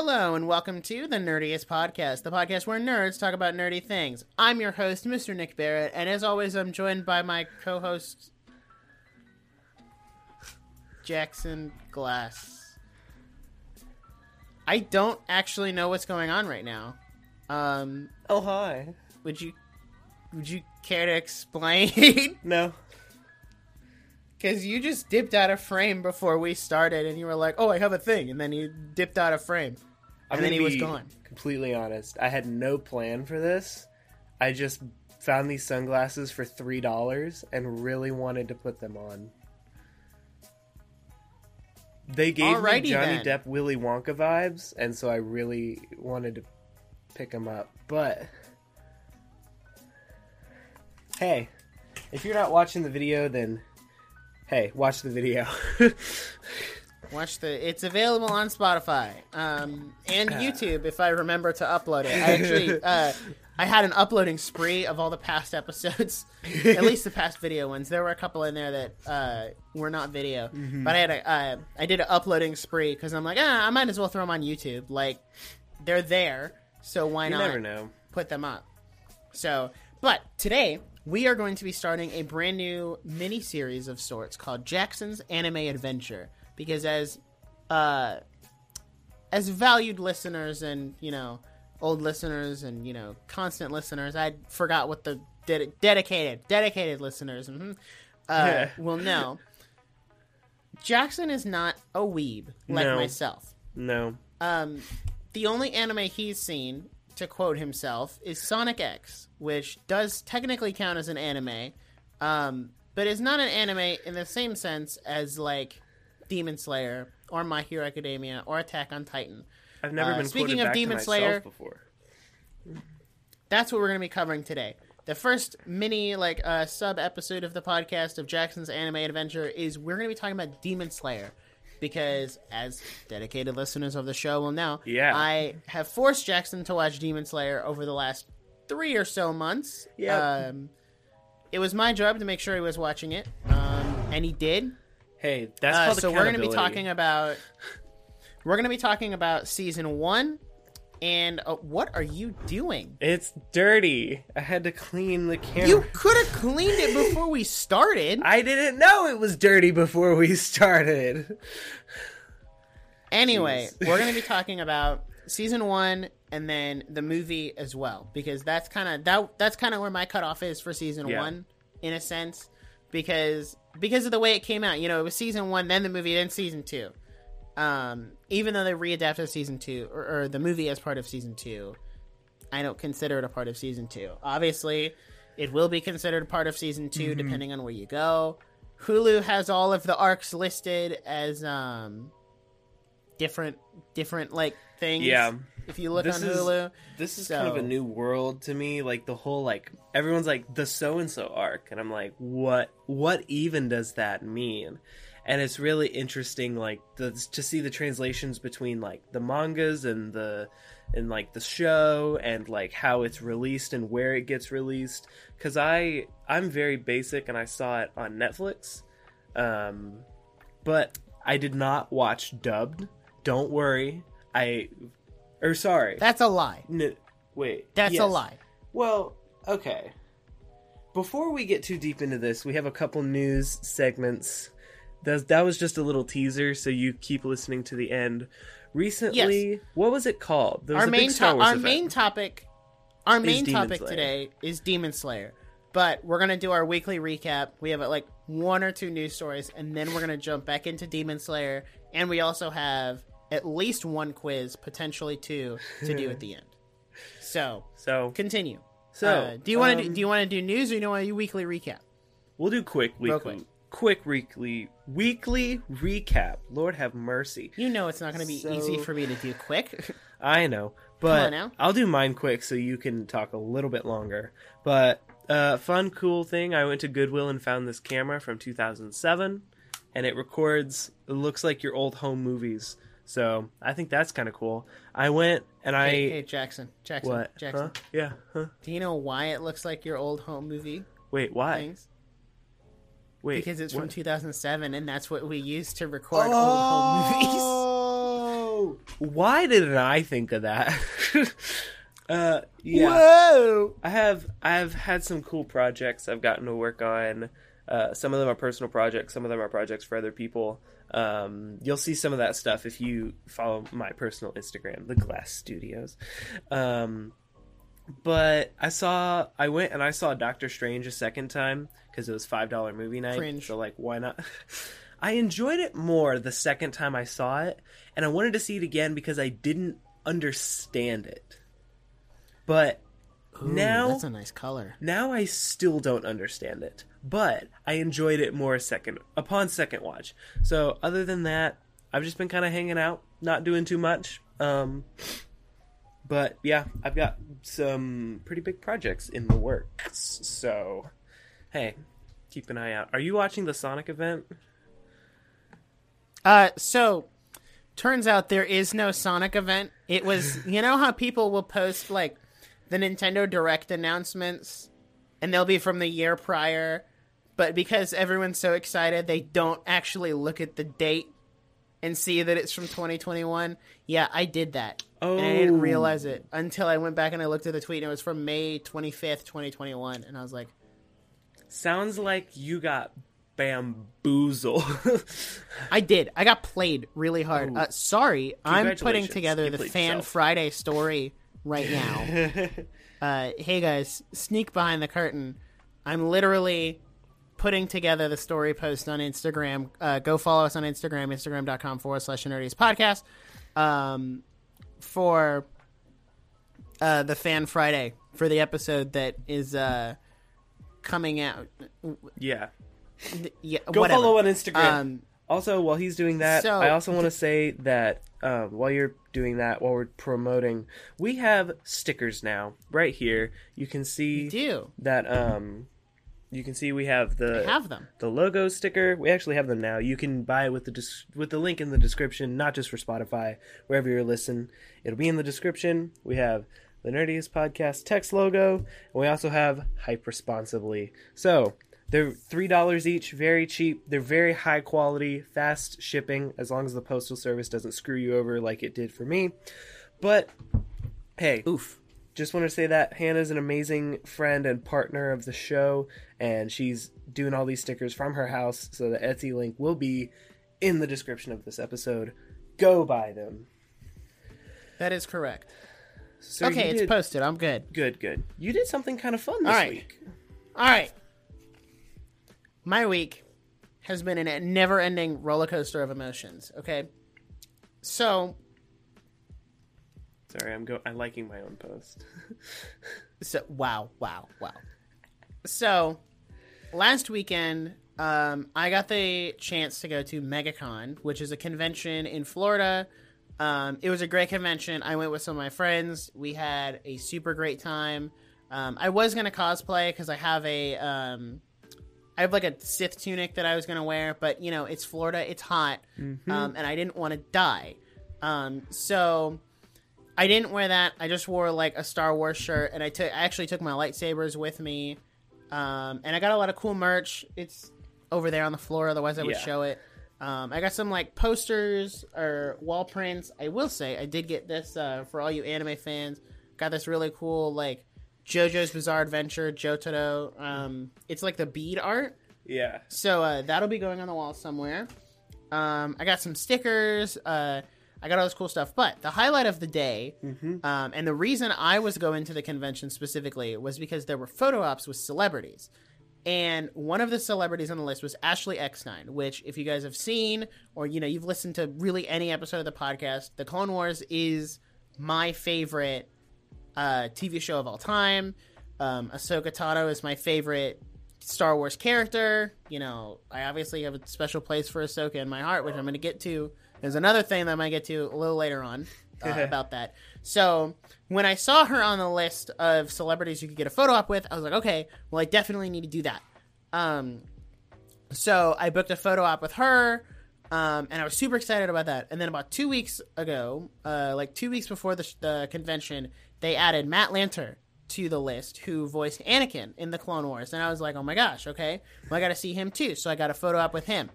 Hello and welcome to the Nerdiest Podcast, the podcast where nerds talk about nerdy things. I'm your host, Mr. Nic Barrett, and as always, I'm joined by my co-host, Jackson Glass. I don't actually know what's going on right now. Um, Oh hi. would you would you care to explain? No. Because you just dipped out of frame before we started, and you were like, "Oh, I have a thing," and then you dipped out of frame. I'm And then he was gone. Completely honest. I had no plan for this. I just found these sunglasses for three dollars and really wanted to put them on. They gave Alrighty me Johnny then. Depp Willy Wonka vibes, and so I really wanted to pick them up. But hey, if you're not watching the video, then hey, watch the video. Watch the. It's available on Spotify um, and YouTube if I remember to upload it. I actually, uh, I had an uploading spree of all the past episodes, at least the past video ones. There were a couple in there that uh, were not video, but I had a, uh, I did an uploading spree because I'm like, ah, I might as well throw them on YouTube. Like, they're there, so why you not? never know. put them up. So, but today we are going to be starting a brand new mini series of sorts called Jackson's Anime Adventure because as uh as valued listeners and, you know, old listeners and, you know, constant listeners, I forgot what the ded- dedicated dedicated listeners mhm, uh, will know. Jackson is not a weeb like No. myself. No. Um, the only anime he's seen, to quote himself, is Sonic X, which does technically count as an anime, um, but is not an anime in the same sense as like Demon Slayer or My Hero Academia or Attack on Titan. I've never Uh, been speaking of Demon Slayer- before. That's what we're going to be covering today. The first mini like uh, sub episode of the podcast of Jackson's Anime Adventure is we're going to be talking about Demon Slayer because as dedicated listeners of the show will know, Yeah. I have forced Jackson to watch Demon Slayer over the last 3 or so months. Yep. Um it was my job to make sure he was watching it. Um and he did. Hey, that's Uh, so we're going to be talking about we're going to be talking about season 1 and uh, what are you doing? It's dirty. I had to clean the camera. You could have cleaned it before we started. I didn't know it was dirty before we started. Anyway, Jeez. we're going to be talking about season one and then the movie as well because that's kind of that that's kind of where my cutoff is for season Yeah. one in a sense because because of the way it came out. You know, it was season one, then the movie, then season two. Um, even though they readapted season two or, or the movie as part of season two, I don't consider it a part of season two. Obviously, it will be considered part of season 2 Mm-hmm. depending on where you go. Hulu has all of the arcs listed as um different different like things. Yeah. If you look This on is- Hulu, This is kind of a new world to me. Like the whole like everyone's like the so and so arc, and I'm like, what? What even does that mean? And it's really interesting, like the, to see the translations between like the mangas and the and like the show and like how it's released and where it gets released. Because I I'm very basic, and I saw it on Netflix, um, but I did not watch dubbed. Don't worry, I or sorry, that's a lie. no, wait. That's a lie. Well, okay. Before we get too deep into this, we have a couple news segments. That, that was just a little teaser, so you keep listening to the end. Recently, what was it called? Was Our main to- our event. main topic our main topic Slayer. today is Demon Slayer. But we're gonna do our weekly recap. We have uh, like one or two news stories, and then we're gonna jump back into Demon Slayer, and we also have at least one quiz, potentially two, to do at the end. So So, continue. so Uh, do you want to um, do you want to do news or do you want to do weekly recap? We'll do quick weekly, quick. weekly, weekly recap. Lord have mercy. You know it's not going to be So- easy for me to do quick. I know, but. I'll do mine quick so you can talk a little bit longer. But uh, fun, cool thing. I went to Goodwill and found this camera from 2007, and it records. It looks like your old home movies. So I think that's kind of cool. I went and I hey, hey, Jackson, Jackson, what? Jackson. Huh? Yeah. Huh? Do you know why it looks like your old home movie Wait. Why? things? Wait. Because it's from 2007, and that's what we used to record old home movies. Oh. why didn't I think of that? uh, yeah. Whoa! I have I've had some cool projects I've gotten to work on. Uh, some of them are personal projects. Some of them are projects for other people. Um, you'll see some of that stuff if you follow my personal Instagram, the Glass Studios. Um, but I saw I went and I saw Doctor Strange a second time because it was five dollar movie night. Cringe. So like, why not? I enjoyed it more the second time I saw it, and I wanted to see it again because I didn't understand it. But Ooh, now that's a nice color. now I still don't understand it, but I enjoyed it more second upon second watch. So other than that, I've just been kind of hanging out, not doing too much. Um, but yeah, I've got some pretty big projects in the works. So hey, keep an eye out. Are you watching the Sonic event? Uh, so turns out there is no Sonic event. It was, you know how people will post like the Nintendo Direct announcements, and they'll be from the year prior, but because everyone's so excited, they don't actually look at the date and see that it's from 2021. Yeah, I did that. And I didn't Oh. realize it until I went back and I looked at the tweet, and it was from May 25th, 2021. And I was like, Sounds like you got bamboozled. I did. I got played really hard. Uh, sorry, I'm putting together You the Fan yourself. Friday story right now. uh, hey guys, sneak behind the curtain. I'm literally putting together the story post on Instagram. Uh, go follow us on Instagram, instagram.com forward slash nerdiest podcast um, for uh, the Fan Friday for the episode that is uh, coming out. yeah. Yeah, Go whatever. follow on Instagram. Um, Also, while he's doing that, So- I also want to say that um, while you're doing that, while we're promoting, we have stickers now right here. You can see do that. Um, you can see we have the have them. the logo sticker. We actually have them now. You can buy it with the dis- with the link in the description, not just for Spotify, wherever you're listening. It'll be in the description. We have the Nerdiest Podcast text logo, and we also have Hype Responsibly. So they're three dollars each, very cheap. They're very high quality, fast shipping, as long as the postal service doesn't screw you over like it did for me. But hey, Oof. Just want to say that Hannah's an amazing friend and partner of the show, and she's doing all these stickers from her house. So the Etsy link will be in the description of this episode. Go buy them. That is correct. So okay, you it's posted. I'm good. good, good. You did something kind of fun this All right. week. All right. My week has been a never ending roller coaster of emotions. Okay. So, Sorry, I'm go. I'm liking my own post. so wow, wow, wow. So, last weekend, um, I got the chance to go to MegaCon, which is a convention in Florida. Um, it was a great convention. I went with some of my friends. We had a super great time. Um, I was gonna cosplay because I have a, um, I have like a Sith tunic that I was gonna wear, but you know it's Florida, it's hot, um, and I didn't want to die. Um, so I didn't wear that. I just wore like a Star Wars shirt, and I took I actually took my lightsabers with me, um, and I got a lot of cool merch. It's over there on the floor, otherwise I would Yeah. show it. Um, I got some like posters or wall prints. I will say I did get this uh, for all you anime fans. Got this really cool like JoJo's Bizarre Adventure Jotaro. Um, it's like the bead art. Yeah. So uh, that'll be going on the wall somewhere. Um, I got some stickers. Uh, I got all this cool stuff. But the highlight of the day, um, and the reason I was going to the convention specifically was because there were photo ops with celebrities. And one of the celebrities on the list was Ashley Eckstein, which, if you guys have seen or you know you've listened to really any episode of the podcast, The Clone Wars is my favorite uh, TV show of all time. Um, Ahsoka Tano is my favorite Star Wars character. You know, I obviously have a special place for Ahsoka in my heart, which I'm going to get to. There's another thing that I might get to a little later on uh, about that. So when I saw her on the list of celebrities you could get a photo op with, I was like, okay, well, I definitely need to do that. Um, so I booked a photo op with her, um, and I was super excited about that. And then about two weeks ago, uh, like two weeks before the, the convention, they added Matt Lanter to the list, who voiced Anakin in the Clone Wars. And I was like, oh my gosh, okay, well, I got to see him too. So I got a photo op with him.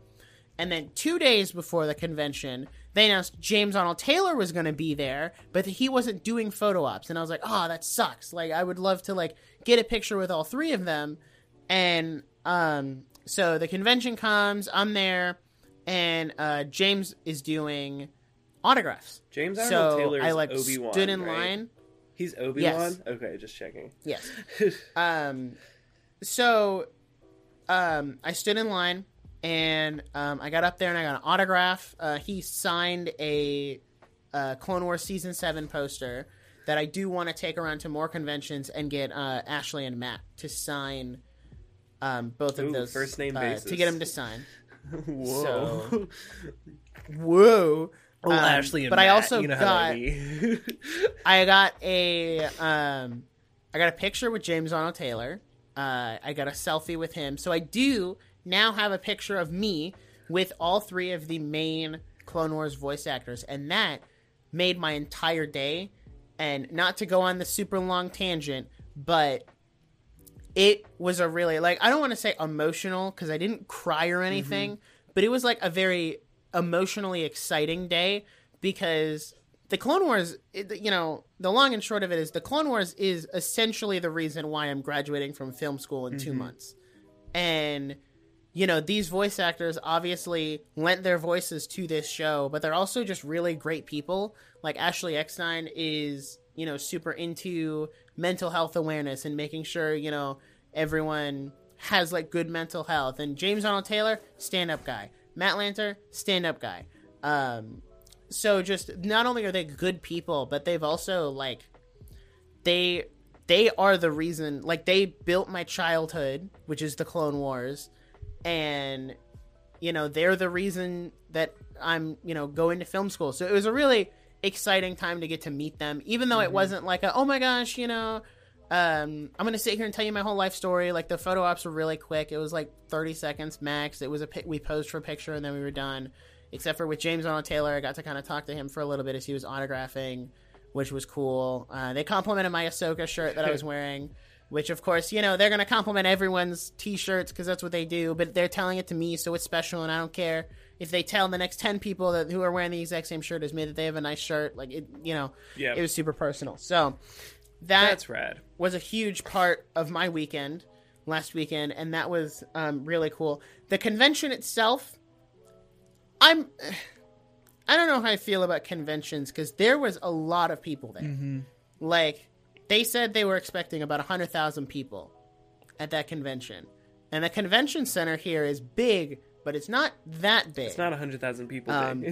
And then two days before the convention, they announced James Arnold Taylor was going to be there, but he wasn't doing photo ops. And I was like, oh, that sucks. Like, I would love to like get a picture with all three of them. And um, so the convention comes, I'm there, and uh, James is doing autographs. James Arnold so Taylor is I like Obi-Wan, stood in right? line. He's Obi Wan. Yes. Okay, just checking. Yes. um, so, um, I stood in line and um, I got up there and I got an autograph. Uh, he signed a uh, Clone Wars season seven poster that I do want to take around to more conventions and get uh, Ashley and Matt to sign. Um, both of Ooh, those first name uh, basis. to get them to sign. Whoa. So- Whoa! Oh, Um, Ashley and but I also you know got that be. I got a um, I got a picture with James Arnold Taylor. Uh, I got a selfie with him. So I do now have a picture of me with all three of the main Clone Wars voice actors, and that made my entire day. And not to go on the super long tangent, but it was a really like I don't want to say emotional because I didn't cry or anything, mm-hmm. but it was like a very emotionally exciting day because the Clone Wars, it, you know, the long and short of it is the Clone Wars is essentially the reason why I'm graduating from film school in 2 mm-hmm. months. And you know, these voice actors obviously lent their voices to this show, but they're also just really great people. Like Ashley Eckstein is, you know, super into mental health awareness and making sure, you know, everyone has like good mental health. And James Arnold Taylor, stand up guy. Matt Lanter, stand up guy. Um, so just not only are they good people, but they've also like they they are the reason like they built my childhood, which is the Clone Wars, and you know they're the reason that I'm you know going to film school. So it was a really exciting time to get to meet them, even though it wasn't like a oh my gosh, you know. Um, I'm gonna sit here and tell you my whole life story. Like the photo ops were really quick. It was like 30 seconds max. It was a pic- we posed for a picture and then we were done. Except for with James Arnold Taylor, I got to kind of talk to him for a little bit as he was autographing, which was cool. Uh, they complimented my Ahsoka shirt that I was wearing, which of course you know they're gonna compliment everyone's t-shirts because that's what they do. But they're telling it to me, so it's special, and I don't care if they tell the next 10 people that who are wearing the exact same shirt as me that they have a nice shirt. Like it, you know, Yeah. it was super personal. So that That's rad. was a huge part of my weekend last weekend, and that was um, really cool. The convention itself, I'm. I don't know how I feel about conventions because there was a lot of people there. Like they said they were expecting about hundred thousand people at that convention, and the convention center here is big, but it's not that big. It's not hundred thousand people. Um,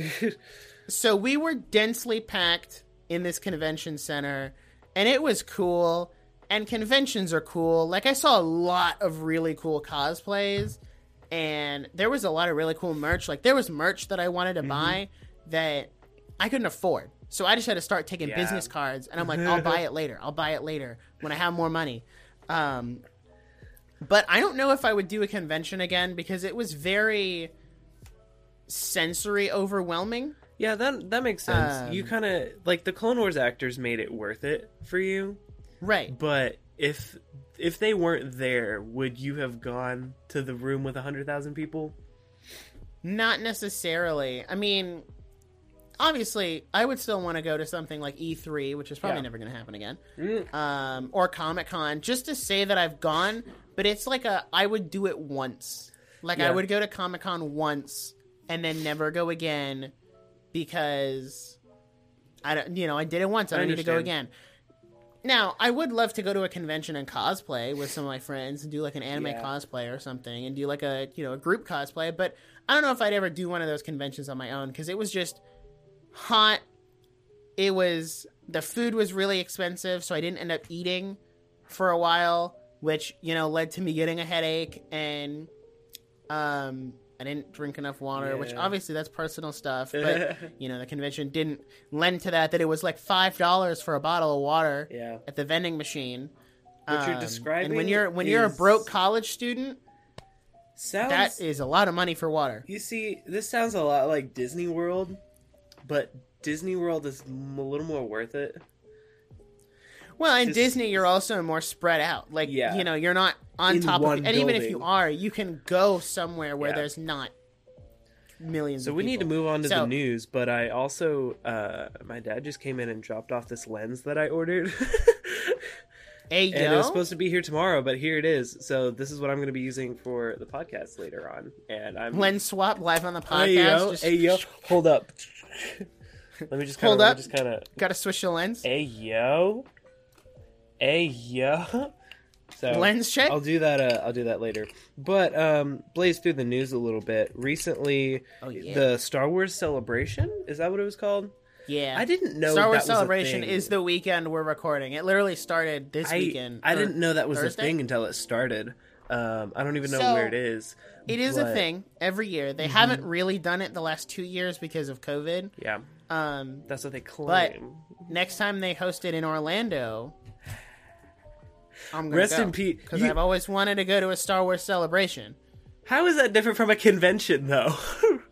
so we were densely packed in this convention center and it was cool and conventions are cool like i saw a lot of really cool cosplays and there was a lot of really cool merch like there was merch that i wanted Mm-hmm. to buy that i couldn't afford so i just had to start taking Yeah. business cards and i'm like i'll buy it later i'll buy it later when i have more money um, but i don't know if i would do a convention again because it was very sensory overwhelming yeah, that that makes sense. you Um, kind of like the Clone Wars actors made it worth it for you, right but if if they weren't there, would you have gone to the room with hundred thousand people? Not necessarily. I mean, obviously, I would still want to go to something like E3, which is probably Yeah. never going to happen again, Mm. um, or Comic Con, just to say that I've gone. But it's like a I would do it once. Like I would go to Comic Con once and then never go again because I don't. You know, I did it once. I I don't need to go again. Now, I would love to go to a convention and cosplay with some of my friends and do like an anime Yeah. cosplay or something and do like a, you know, a group cosplay, but I don't know if I'd ever do one of those conventions on my own because it was just hot. It was the food was really expensive, so I didn't end up eating for a while, which you know led to me getting a headache and um I didn't drink enough water, which obviously that's personal stuff, but you know the convention didn't lend to that. That it was like five dollars for a bottle of water Yeah. at the vending machine. What you're Um, describing and when you're when you're a broke college student, Sounds that is a lot of money for water. You see, this sounds a lot like Disney World, but Disney World is a little more worth it. Well, in Just- Disney, you're also more spread out. Like, Yeah. you know, you're not on In top of. And even if you are, you can go somewhere where Yeah. there's not millions. So we need to move on to So- the news, but I also uh my dad just came in and dropped off this lens that I ordered. Hey and it was supposed to be here tomorrow, but here it is. So this is what I'm going to be using for the podcast later on. And I'm lens swap live on the podcast. Hey yo, Just hey yo, hold up. Let me just kinda, Hold up. Just kind of. gotta switch the lens. Hey yo, hey yo. So Lens check. I'll do that. Uh, I'll do that later. But um, blaze through the news a little bit. Recently, Oh yeah, the Star Wars celebration is that what it was called? yeah. I didn't know Star that Wars was a Celebration is the weekend we're recording. It literally started this I, weekend. I didn't know that was Thursday? a thing until it started. Um, I don't even know So, where it is. It is a but- Mm-hmm. thing every year. They haven't really done it the last two years because of COVID. Yeah, Um, that's what they claim. But next time they host it in Orlando, I'm gonna Rest go, in peace. because You- I've always wanted to go to a Star Wars celebration. How is that different from a convention, though?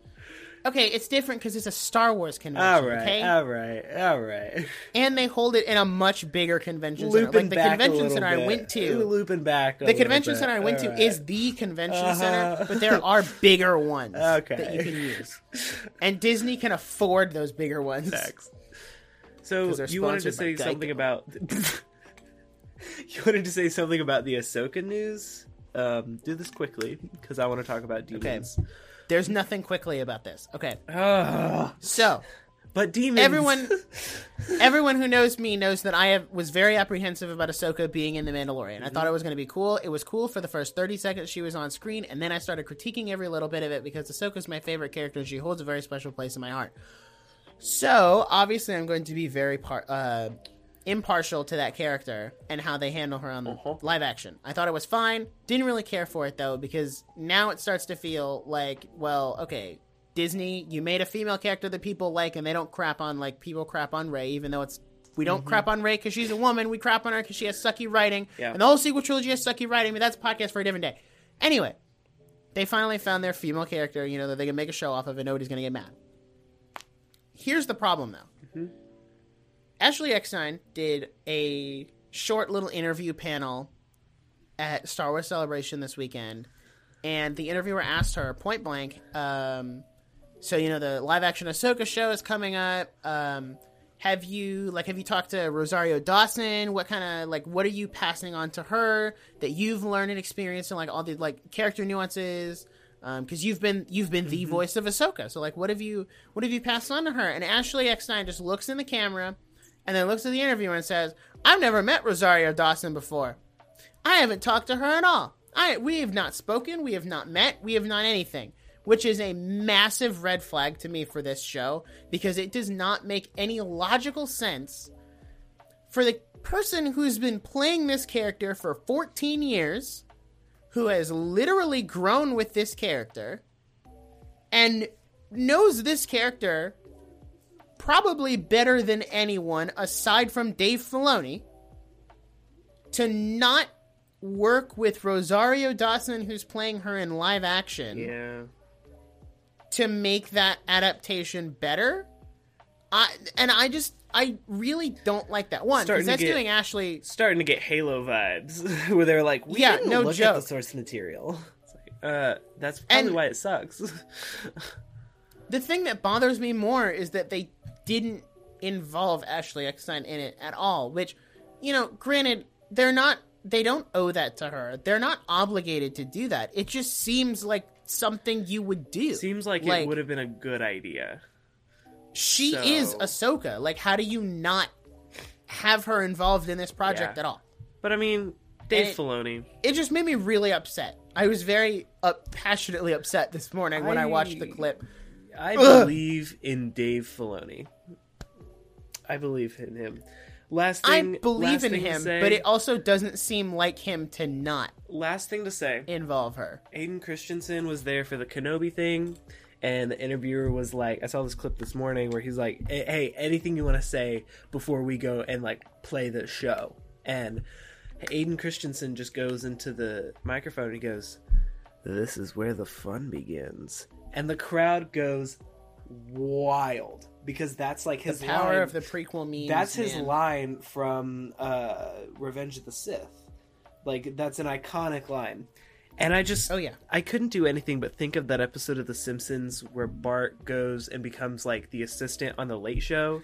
Okay, it's different because it's a Star Wars convention. all right, okay, all right, all right. and they hold it in a much bigger convention center. Looping Like the convention center I went to. looping back. The convention bit. center I went All to right. is the convention Uh-huh. center, but there are bigger ones Okay. that you can use, and Disney can afford those bigger ones. Facts. So you wanted to say something Geico. about you wanted to say something about the Ahsoka news. Um, do this quickly because I want to talk about demons. There's nothing quickly about this. Okay, Ah, so but demons. everyone, everyone who knows me knows that I have, was very apprehensive about Ahsoka being in The Mandalorian. I thought it was going to be cool. It was cool for the first 30 seconds she was on screen, and then I started critiquing every little bit of it because Ahsoka's my favorite character and she holds a very special place in my heart. So, obviously, I'm going to be very par- uh, impartial to that character and how they handle her on the Uh-huh. live action. I thought it was fine. Didn't really care for it, though, because now it starts to feel like, well, okay, Disney, you made a female character that people like, and they don't crap on like people crap on Rey, even though it's we don't crap on Rey because she's a woman. We crap on her because she has sucky writing, Yeah. and the whole sequel trilogy has sucky writing. But that's a podcast for a different day. Anyway, they finally found their female character, you know, that they can make a show off of, and nobody's gonna get mad. Here's the problem, though. Ashley Eckstein did a short little interview panel at Star Wars Celebration this weekend, and the interviewer asked her point blank, um, "So you know the live action Ahsoka show is coming up. Um, have you like have you talked to Rosario Dawson? What kind of like what are you passing on to her that you've learned and experienced and like all the like character nuances?" because you've been you've been the voice of Ahsoka. So like, what have you what have you passed on to her? And Ashley Eckstein just looks in the camera, and then looks at the interviewer and says, "I've never met Rosario Dawson before. I haven't talked to her at all. I we have not spoken. We have not met. We have not anything." Which is a massive red flag to me for this show because it does not make any logical sense for the person who's been playing this character for 14 years who has literally grown with this character and knows this character probably better than anyone aside from Dave Filoni to not work with Rosario Dawson who's playing her in live action Yeah. to make that adaptation better. I and I just I really don't like that one because that's get- doing Ashley Starting to get Halo vibes where they're like, we Yeah, didn't no look at joke. the source material. Like, uh, that's probably And- why it sucks. the thing that bothers me more is that they didn't involve Ashley Eckstein in it at all. Which, you know, granted, they're not. They don't owe that to her. They're not obligated to do that. It just seems like something you would do. Seems like, Like- it would have been a good idea. she so- is Ahsoka. Like, how do you not have her involved in this project Yeah. at all? But I mean, Dave it- Filoni. It just made me really upset. I was very up, passionately upset this morning when I, I- watched the clip. I Ugh. believe in Dave Filoni. I believe in him. Last thing, I believe last in him, say- but it also doesn't seem like him to not last thing to say. involve her. Hayden Christensen was there for the Kenobi thing, and the interviewer was like, I saw this clip this morning where he's like, "Hey, anything you want to say before we go and like play the show?" And Hayden Christensen just goes into the microphone and he goes, "This is where the fun begins," and the crowd goes wild because that's like his the power line. of the prequel memes. That's his man. line from uh, Revenge of the Sith. Like that's an iconic line. And I just Oh, yeah. I couldn't do anything but think of that episode of The Simpsons where Bart goes and becomes like the assistant on the late show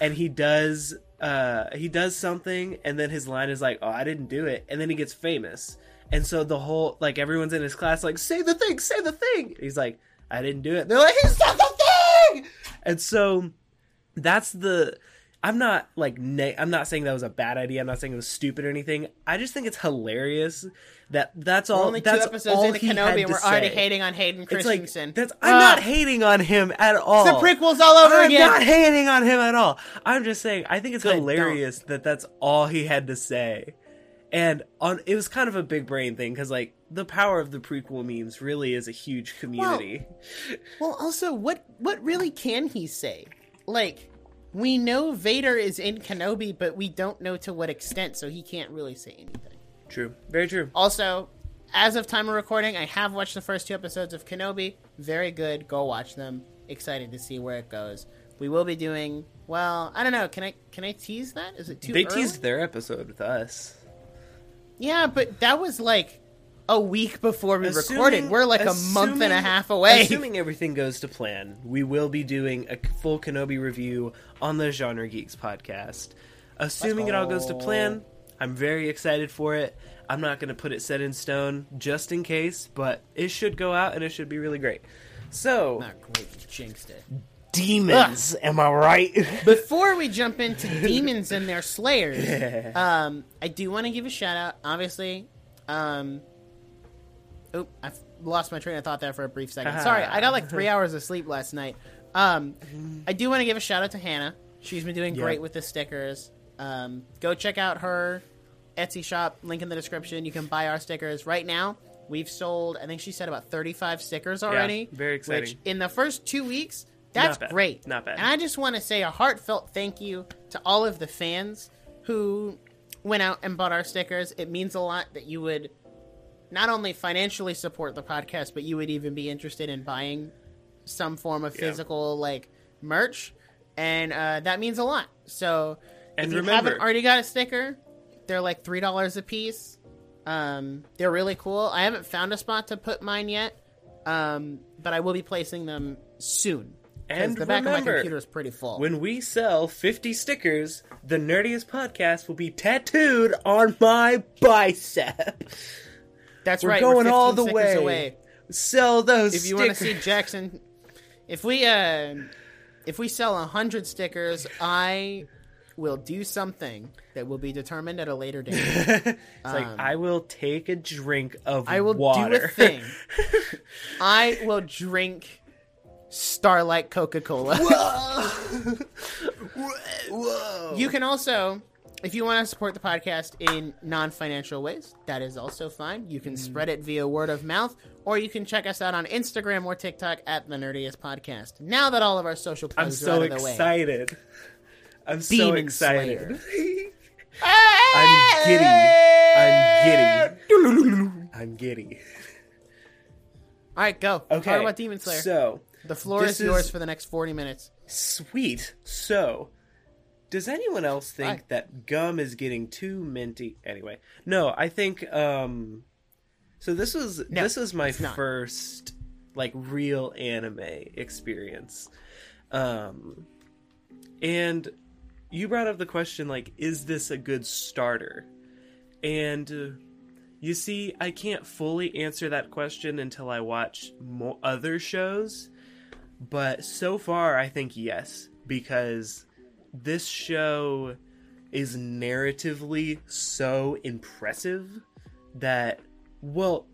and he does uh he does something and then his line is like, "Oh, I didn't do it." And then he gets famous. And so the whole like everyone's in his class like, "Say the thing, say the thing." He's like, "I didn't do it." They're like, "He said the thing." And so that's the I'm not like ne- I'm not saying that was a bad idea. I'm not saying it was stupid or anything. I just think it's hilarious that that's all. We're only two that's episodes all into Kenobi, and we're already say. hating on Hayden It's like Christensen. that's. I'm Ah, not hating on him at all. The prequels all over again. I'm not hating on him at all. I'm just saying I think it's Good, hilarious that that's all he had to say, and on it was kind of a big brain thing because like the power of the prequel memes really is a huge community. Well, also, what what really can he say? Like, we know Vader is in Kenobi, but we don't know to what extent, so he can't really say anything. True, very true. Also, as of time of recording, I have watched the first two episodes of Kenobi. Very good. Go watch them. Excited to see where it goes. We will be doing well. I don't know. Can I can I tease that? Is it too? They early? teased their episode with us. Yeah, but that was like a week before we Assuming- recorded. We're like a month and a half away. Assuming everything goes to plan, we will be doing a full Kenobi review on the Genre Geeks podcast. Assuming it all goes to plan, oh. I'm very excited for it. I'm not going to put it set in stone just in case, but it should go out and it should be really great. So, Not great. You jinxed it. Demons, am I right? Before we jump into demons and their slayers, um, I do want to give a shout out. Obviously, um, oop, I lost my train of thought there for a brief second. Sorry, I got like three hours of sleep last night. Um, I do want to give a shout out to Hannah. She's been doing Yeah. great with the stickers. Um, go check out her Etsy shop. Link in the description. You can buy our stickers right now. We've sold, I think she said about 35 stickers already. very exciting. Which in the first two weeks, that's Not great. Not bad. And I just want to say a heartfelt thank you to all of the fans who went out and bought our stickers. It means a lot that you would not only financially support the podcast, but you would even be interested in buying some form of Yeah. physical like merch, and uh, that means a lot. So And if you haven't already got a sticker, they're like three dollars a piece. Um, they're really cool. I haven't found a spot to put mine yet, um, but I will be placing them soon. And the back of my remember, computer is pretty full. When we sell 50 stickers, the nerdiest podcast will be tattooed on my bicep. That's we're right. going we're all the way. away. Sell those If you want to see Jackson, if we uh, if we sell a hundred stickers, I will do something that will be determined at a later date. it's like um, I will take a drink of I will water. do a thing. I will drink Starlight Coca Cola. Whoa! You can also, if you want to support the podcast in non financial ways, that is also fine. You can Mm. spread it via word of mouth, or you can check us out on Instagram or TikTok at the Nerdiest Podcast. Now that all of our social I'm plugs are so out of the way. I'm so excited. I'm so excited. I'm giddy. I'm giddy. I'm giddy. All right, go. Okay. Talk about Demon Slayer. So, the floor this is yours for the next 40 minutes. Sweet. So, does anyone else think that gum is getting too minty? Anyway, no. I think. um So this was No, this was my first like real anime experience, um, and you brought up the question like, is this a good starter? And uh, you see, I can't fully answer that question until I watch more other shows. But so far, I think yes, because this show is narratively so impressive that, well,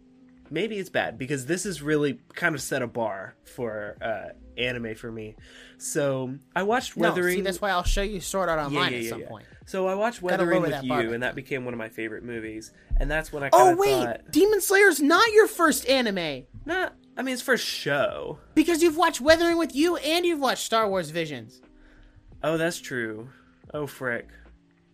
maybe it's bad because this is really kind of set a bar for uh, anime for me. So I watched Weathering. No, see, that's why I'll show you Sword Art Online yeah, at yeah, some yeah. point. So I watched Weathering with you, bar. and that became one of my favorite movies. And that's when I Oh, wait! thought, Demon Slayer's not your first anime. not. I mean, it's for show. Because you've watched Weathering with You and you've watched Star Wars Visions. Oh, that's true. Oh, frick.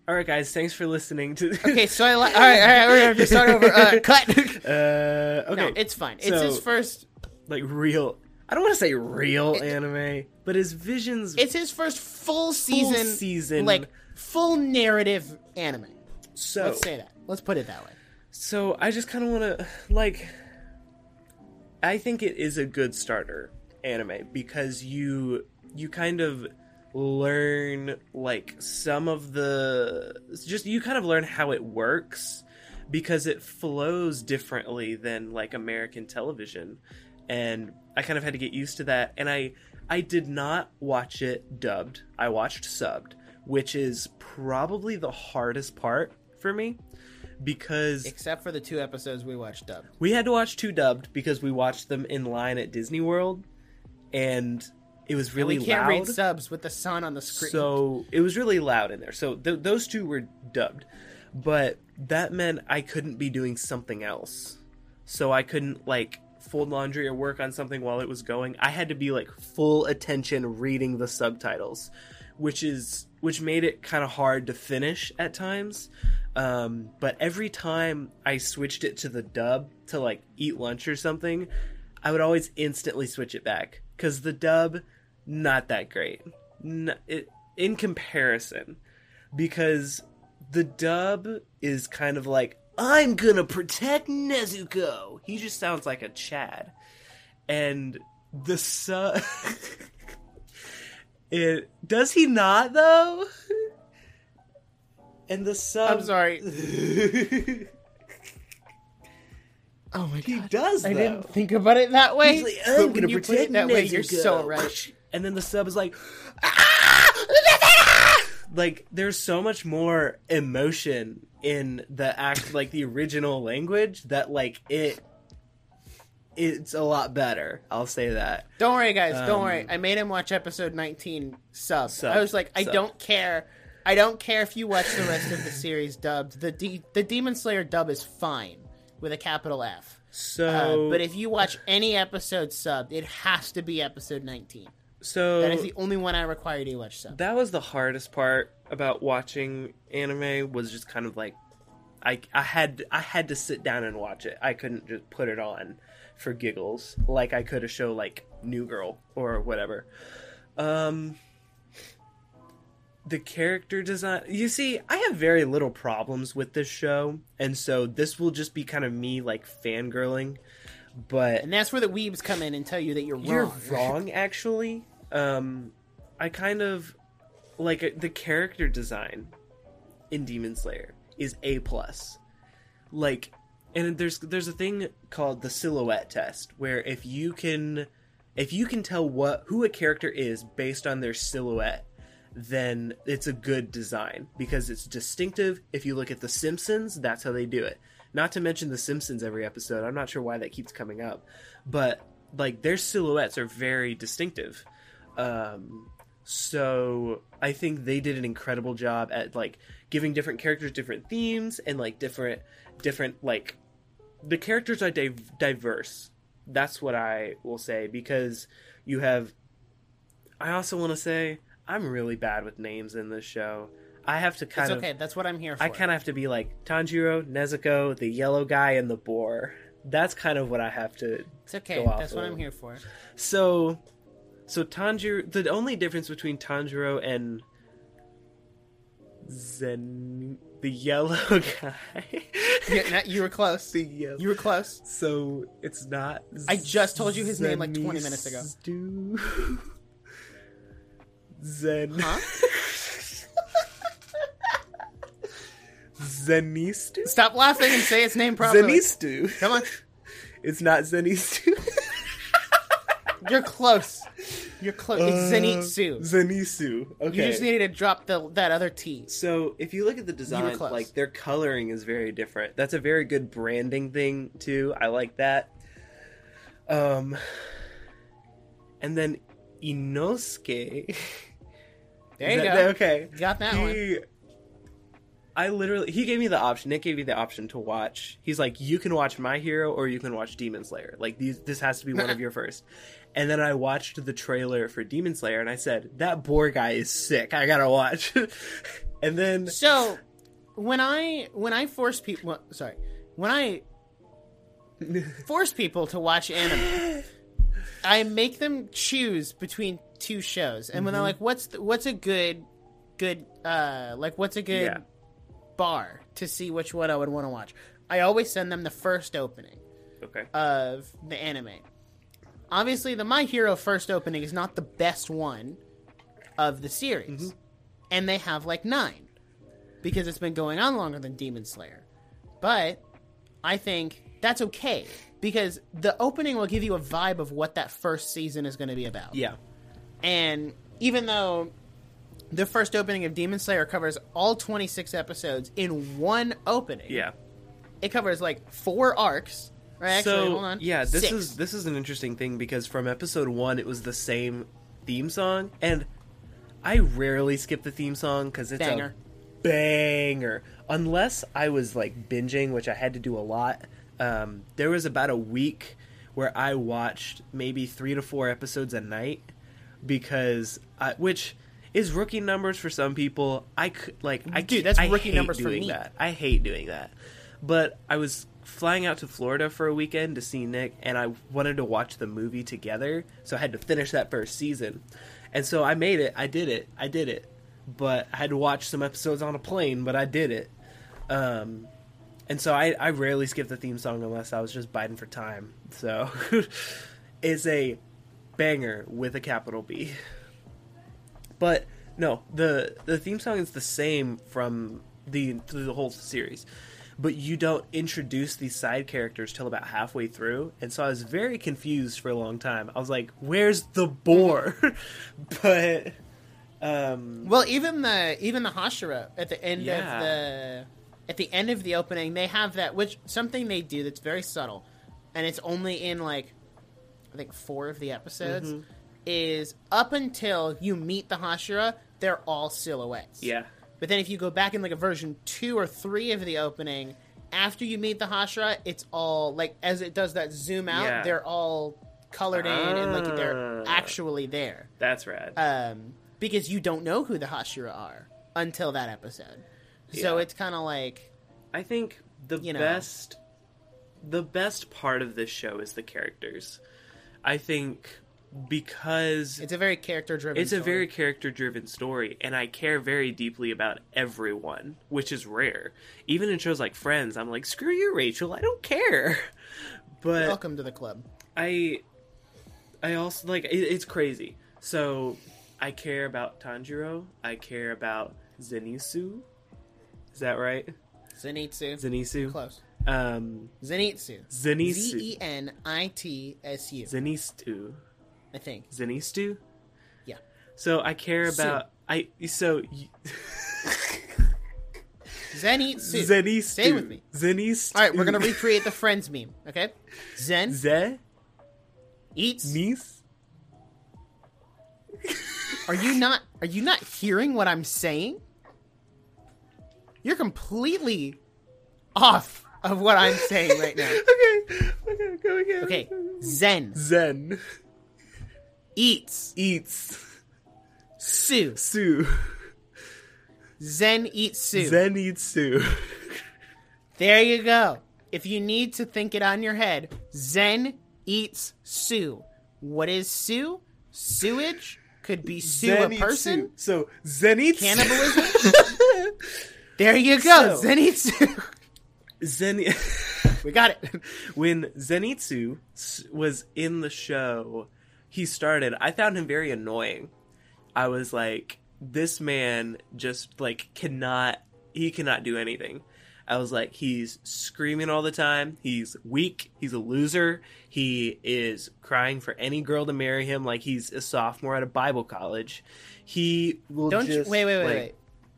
All right, guys. Thanks for listening to. Okay, so I li- all right, all right, we're gonna have to start over. Uh, cut. uh, okay. No, it's fine. It's So- his first. like real. I don't want to say real anime, but his visions. It's his first full season. Full season. like full narrative anime. so Let's say that. Let's put it that way. So I just kind of want to like I think it is a good starter anime because you you kind of learn like some of the just you kind of learn how it works because it flows differently than like American television. And I kind of had to get used to that. And I I did not watch it dubbed. I watched subbed, which is probably the hardest part for me because Except for the two episodes we watched dubbed. we had to watch two dubbed because we watched them in line at Disney World and it was really we can't loud. read subs with the sun on the screen. So it was really loud in there. So th- those two were dubbed, but that meant I couldn't be doing something else. So I couldn't like fold laundry or work on something while it was going. I had to be like full attention reading the subtitles, which is which made it kind of hard to finish at times. Um, but every time I switched it to the dub to like eat lunch or something, I would always instantly switch it back. Because the dub not that great. It, in comparison because the dub is kind of like i'm gonna protect nezuko. He just sounds like a chad. And the sub it does he not though and the sub I'm sorry. Oh my god, he does I didn't think about it that way. He's like, I'm gonna you it that way, you're Nezuko." so right. And then the sub is like, "Ah!" like there's so much more emotion in the act, like the original language, that like it, it's a lot better. I'll say that. Don't worry, guys. don't Um, worry. I made him watch episode 19 sub. Sub. I was like, I Sub. don't care. I don't care if you watch the rest of the series dubbed. The D- the Demon Slayer dub is fine with a capital F. So, Uh, but if you watch any episode subbed, it has to be episode 19. so That is the only one I require you to watch sub. that was the hardest part about watching anime was just kind of like I I had I had to sit down and watch it. I couldn't just put it on for giggles like I could a show like New Girl or whatever. Um the character design you see i have very little problems with this show and so this will just be kind of me like fangirling but And that's where the weebs come in and tell you that you're wrong. you're wrong, actually. Um, I kind of like the character design in Demon Slayer is a plus. Like, and there's there's a thing called the silhouette test where if you can if you can tell what who a character is based on their silhouette, then it's a good design because it's distinctive. If you look at The Simpsons, that's how they do it. Not to mention The Simpsons every episode. I'm not sure why that keeps coming up, but like their silhouettes are very distinctive. Um, so I think they did an incredible job at like giving different characters different themes and like different different like the characters are div- diverse. That's what I will say because you have. I also want to say I'm really bad with names in this show. I have to kind It's of okay. That's what I'm here for. I kind of have to be like Tanjiro, Nezuko, the yellow guy, and the boar. That's kind of what I have to. It's okay. That's what. I'm here for. So, so Tanjiro. The only difference between Tanjiro and Zen, the yellow guy. Yeah, no, you were close. the yellow. You were close. So it's not. I just told you his name, like, 20 minutes ago. Zen. Huh? Zenistu. Stop laughing and say its name properly. Zenistu. Come on. It's not Zenistu. You're close. You're close. It's Uh, Zenitsu. Okay. You just needed to drop the that other T. So if you look at the design, like their coloring is very different. That's a very good branding thing too. I like that. Um, and then Inosuke. There you that- go. Okay, Got that one. I literally he gave me the option. Nic gave me the option to watch. He's like, you can watch My Hero or you can watch Demon Slayer. Like these, this has to be one of your first. And then I watched the trailer for Demon Slayer, and I said, that boar guy is sick. I gotta watch. and then So when I when I force people, well, sorry, when I force people to watch anime, I make them choose between two shows, and when Mm-hmm. they're like, "What's the, what's a good good uh like what's a good Yeah. bar to see which one I would want to watch?" I always send them the first opening okay, of the anime. obviously the My Hero first opening is not the best one of the series, and they have like nine because it's been going on longer than Demon Slayer. But I think that's okay because the opening will give you a vibe of what that first season is going to be about. Yeah. And even though the first opening of Demon Slayer covers all 26 episodes in one opening, Yeah. it covers like four arcs. Right? Actually, so hold on. yeah, this Six. is this is an interesting thing because from episode one it was the same theme song, and I rarely skip the theme song because it's Banger. a banger. Unless I was like binging, which I had to do a lot. Um, there was about a week where I watched maybe three to four episodes a night because I, which is rookie numbers for some people. I could like I Dude, that's I rookie numbers for me. That. I hate doing that. But I was flying out to Florida for a weekend to see Nic, and I wanted to watch the movie together, so I had to finish that first season. And so I made it. I did it. I did it. But I had to watch some episodes on a plane, but I did it. Um, and so I, I rarely skip the theme song unless I was just biting for time. So it's a banger with a capital B. But no, the the theme song is the same from the through the whole series. But you don't introduce these side characters till about halfway through, and so I was very confused for a long time. I was like, "Where's the boar?" but um, Well, even the even the Hashira at the end Yeah. of the at the end of the opening, they have that which something they do that's very subtle, and it's only in like I think four of the episodes. Mm-hmm. Is up until you meet the Hashira, they're all silhouettes. yeah, But then if you go back in like a version two or three of the opening, after you meet the Hashira, it's all like as it does that zoom out, Yeah. they're all colored in and like they're Ah. actually there. that's rad. Um, because you don't know who the Hashira are until that episode. So it's kind of like I think the You know. best the best part of this show is the characters. I think because it's a very character driven. it's a very character driven story and I care very deeply about everyone, which is rare. Even in shows like Friends, I'm like, "Screw you, Rachel, I don't care." But welcome to the club. I I also like it, it's crazy. So I care about Tanjiro. I care about Zenitsu. Is that right? Zenitsu. Zenitsu. Close. Um, Zenitsu. Zenitsu. Z e n i t s u. Zenitsu. I think. Zenitsu. Yeah. So I care Su. about I. So Zenitsu. Zenitsu. Stay with me. Zenitsu. All right, we're gonna recreate the Friends meme. Okay. Zen Ze eats. Nis. Are you not? Are you not hearing what I'm saying? You're completely off of what I'm saying right now. Okay. Okay. Go again. Okay. Zen Zen eats. eats Sue. Sue. Zen eats Sue. Zen eats Sue. There you go. If you need to think it on your head, Zen eats Sue. What is Sue? Sewage? Could be Sue Zen a person? Sue. So Zen eats Cannibalism? There you go. So- Zen eats Sue. Zen. We got it. when Zenitsu was in the show, he started. I found him very annoying. I was like, this man just like cannot. He cannot do anything. I was like, he's screaming all the time. He's weak. He's a loser. He is crying for any girl to marry him, like he's a sophomore at a Bible college. He will Don't you just wait, wait, wait, like- wait.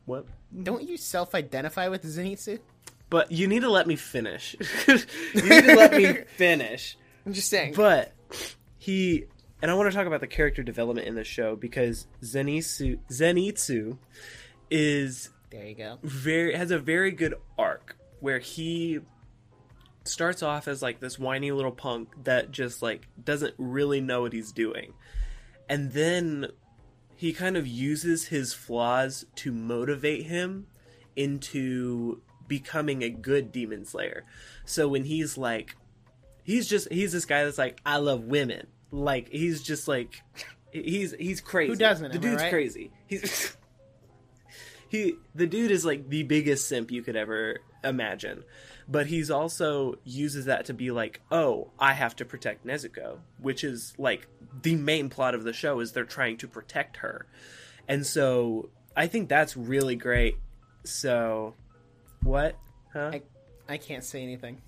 What? Don't you self-identify with Zenitsu? But you need to let me finish. you need to let me finish. I'm just saying. But he and I want to talk about the character development in the show because Zenitsu Zenitsu is there you go. very has a very good arc where he starts off as like this whiny little punk that just like doesn't really know what he's doing. And then he kind of uses his flaws to motivate him into becoming a good demon slayer. So when he's like he's just he's this guy that's like I love women. Like he's just like he's he's crazy. Who doesn't, The dude's right? crazy. He's he the dude is like the biggest simp you could ever imagine. but he's also uses that to be like, oh, I have to protect Nezuko, which is like the main plot of the show is they're trying to protect her, and so I think that's really great. So, what? Huh? I, I can't say anything.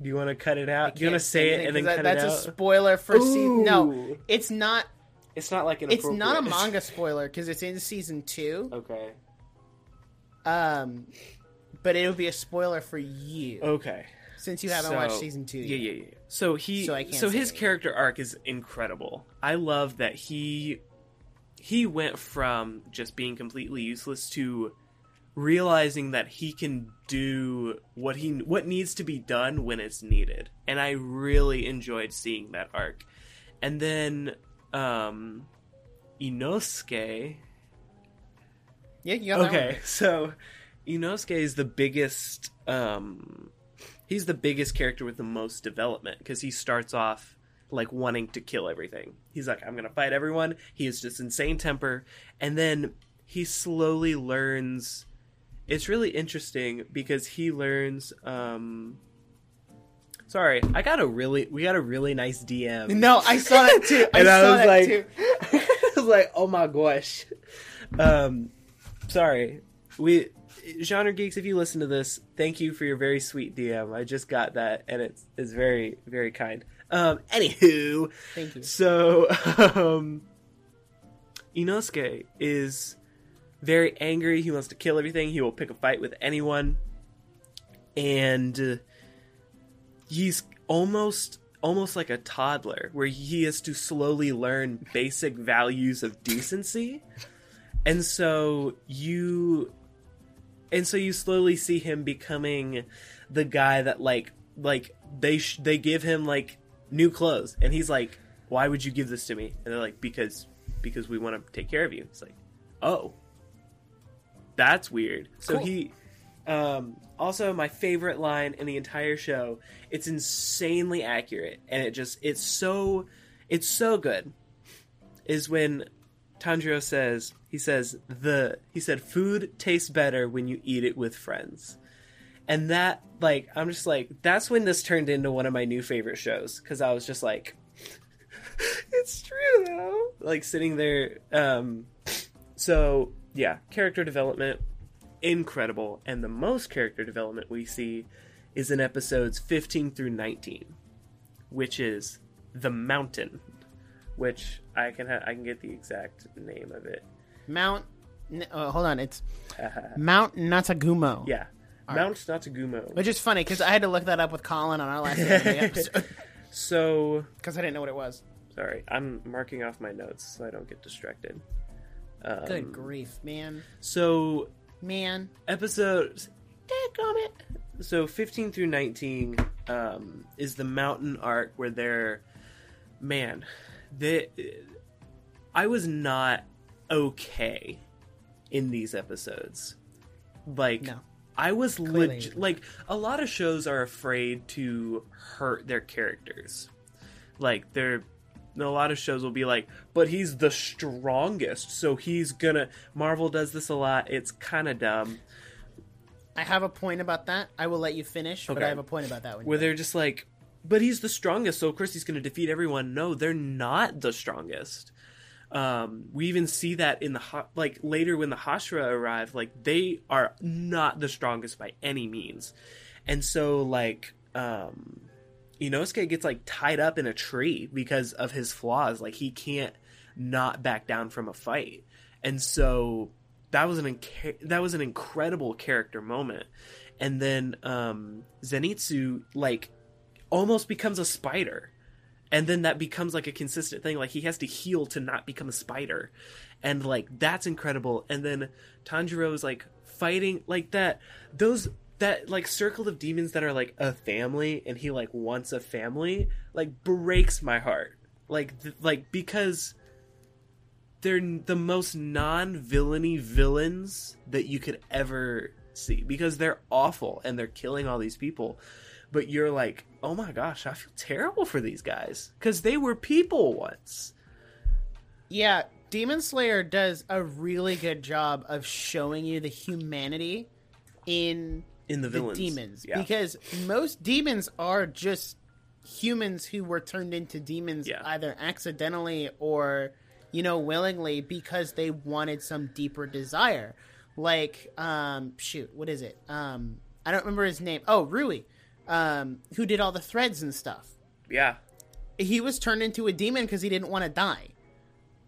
Do you want to cut it out? Do you want can't to say it anything, and then 'cause cut that, it That's out? That's a spoiler for season. No, it's not. It's not like an. It's not a manga spoiler because it's in season two. Okay. Um, but it'll be a spoiler for you Okay. since you haven't So- watched season two. Yeah, yet. yeah, yeah. So he, So so, I can't say his anything. character arc is incredible. I love that he, he went from just being completely useless to realizing that he can do what he what needs to be done when it's needed, and I really enjoyed seeing that arc. And then, um, Inosuke Yeah, you got okay, so Inosuke is the biggest. Um, he's the biggest character with the most development because he starts off like wanting to kill everything. He's like, I'm gonna fight everyone. He has just insane temper, and then he slowly learns. It's really interesting because he learns. Um, sorry, I got a really we got a really nice DM. No, I saw that too. I And I saw was that like- too. I was like, oh my gosh. Um, sorry. We genre geeks. If you listen to this, thank you for your very sweet DM. I just got that, and it's it's very very kind. Um, anywho, Thank you. so um, Inosuke is very angry. He wants to kill everything. He will pick a fight with anyone, and uh, he's almost almost like a toddler where he has to slowly learn basic values of decency. And so you and so you slowly see him becoming the guy that like like they sh- they give him like new clothes. And he's like why would you give this to me? And they're like because because we want to take care of you. It's like oh that's weird so Cool. he um also my favorite line in the entire show it's insanely accurate and it just it's so it's so good is when Tanjiro says he says the he said food tastes better when you eat it with friends. And that like I'm just like that's when this turned into one of my new favorite shows cuz I was just like it's true though. Like sitting there um so yeah, character development incredible and the most character development we see is in episodes 15 through 19 which is the mountain which I can ha- I can get the exact name of it. Mount. n- Uh, hold on, it's Mount Natagumo. yeah, Mount Natsugumo. Which is funny because I had to look that up with Colin on our last episode So because I didn't know what it was. sorry, I'm marking off my notes so I don't get distracted. Um, Good grief, man, So man. episodes, it. So 15 through 19 um, is the mountain arc where they're man, the I was not okay in these episodes. Like No. I was legit like a lot of shows are afraid to hurt their characters. Like they're a lot of shows will be like, but he's the strongest, so he's gonna. Marvel does this a lot. It's kind of dumb. I have a point about that. I will let you finish, but I have a point about that one. where they're just like, but he's the strongest, so of course he's to defeat everyone. No, they're not the strongest. Um, we even see that in the like later when the Hashira arrive, like they are not the strongest by any means, and so like um, Inosuke gets like tied up in a tree because of his flaws. Like he can't not back down from a fight, and so that was an inca- that was an incredible character moment. And then um, Zenitsu like almost becomes a spider, and then that becomes like a consistent thing. Like he has to heal to not become a spider, and like that's incredible. And then Tanjiro is like fighting like that. Those that like circle of demons that are like a family, and he like wants a family. Like breaks my heart. Like th- like because they're the most non-villainy villains that you could ever see because they're awful and they're killing all these people but you're like oh my gosh i feel terrible for these guys because they were people once Yeah, Demon Slayer does a really good job of showing you the humanity in in the the demons. Yeah. because most demons are just humans who were turned into demons Yeah. either accidentally or you know willingly because they wanted some deeper desire. Like um shoot what is it? Um i don't remember his name. Oh rui um who did all the threads and stuff. Yeah. he was turned into a demon because he didn't want to die.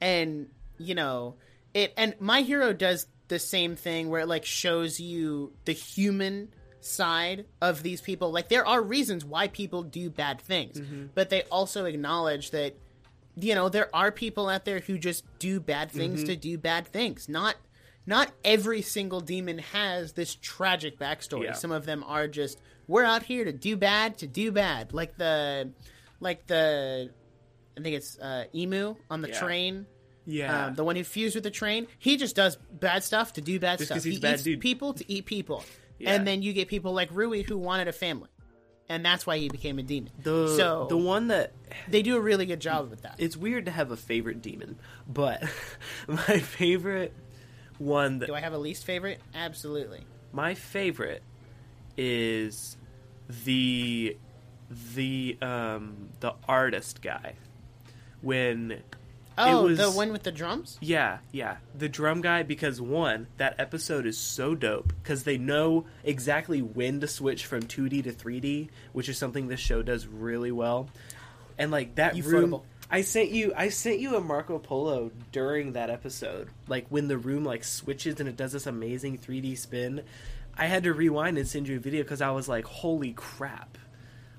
And you know it and my hero does the same thing where it like shows you the human side of these people. Like there are reasons why people do bad things but they also acknowledge that you know there are people out there who just do bad things to do bad things. Not not every single demon has this tragic backstory. Yeah. some of them are just we're out here to do bad to do bad. Like the like the i think it's uh Enmu on the Yeah. train Yeah. um, the one who fused with the train, he just does bad stuff to do bad Just stuff. he eats dude. people to eat people, Yeah. and then you get people like Rui who wanted a family, and that's why he became a demon. the so the one that they do a really good job with that. it's weird to have a favorite demon, but my favorite one that do I have a least favorite? Absolutely. my favorite is the the um the artist guy when Oh, was- the one with the drums. yeah yeah. The drum guy because one that episode is so dope because they know exactly when to switch from 2d to 3d which is something this show does really well. And like that room i sent you i sent you a marco polo during that episode. Like when the room like switches and it does this amazing 3d spin i had to rewind and send you a video because i was like holy crap.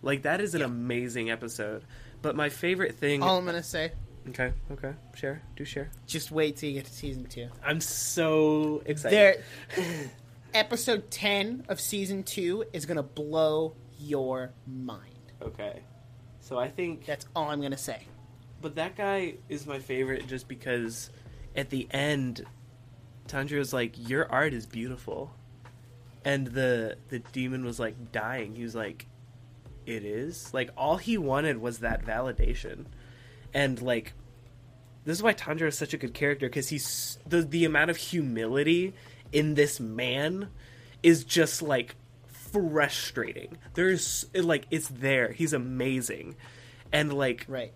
Like that is an Yeah. amazing episode. But my favorite thing All I'm gonna say, okay okay share do share just wait till you get to season two. I'm so excited. There, episode ten of season two is gonna blow your mind. Okay. So I think That's all I'm gonna say. but that guy is my favorite just because at the end Tanjiro's like your art is beautiful. And the the demon was like dying. He was like it is? Like all he wanted was that validation. And like this is why Tanjiro is such a good character because he's the the amount of humility in this man is just like frustrating. There's like it's there. He's amazing, and like Right.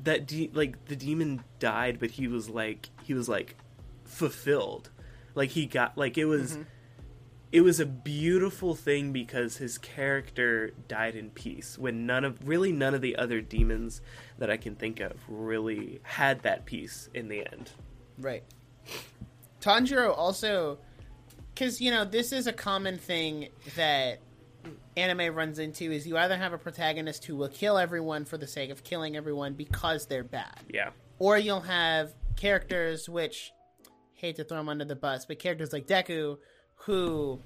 that de- like the demon died, but he was like he was like fulfilled. Like he got like it was mm-hmm. It was a beautiful thing because his character died in peace when none of really none of the other demons that I can think of really had that peace in the end. Right. Tanjiro also, because you know this is a common thing that anime runs into is you either have a protagonist who will kill everyone for the sake of killing everyone because they're bad, Yeah. or you'll have characters which hate to throw them under the bus, but characters like Deku who.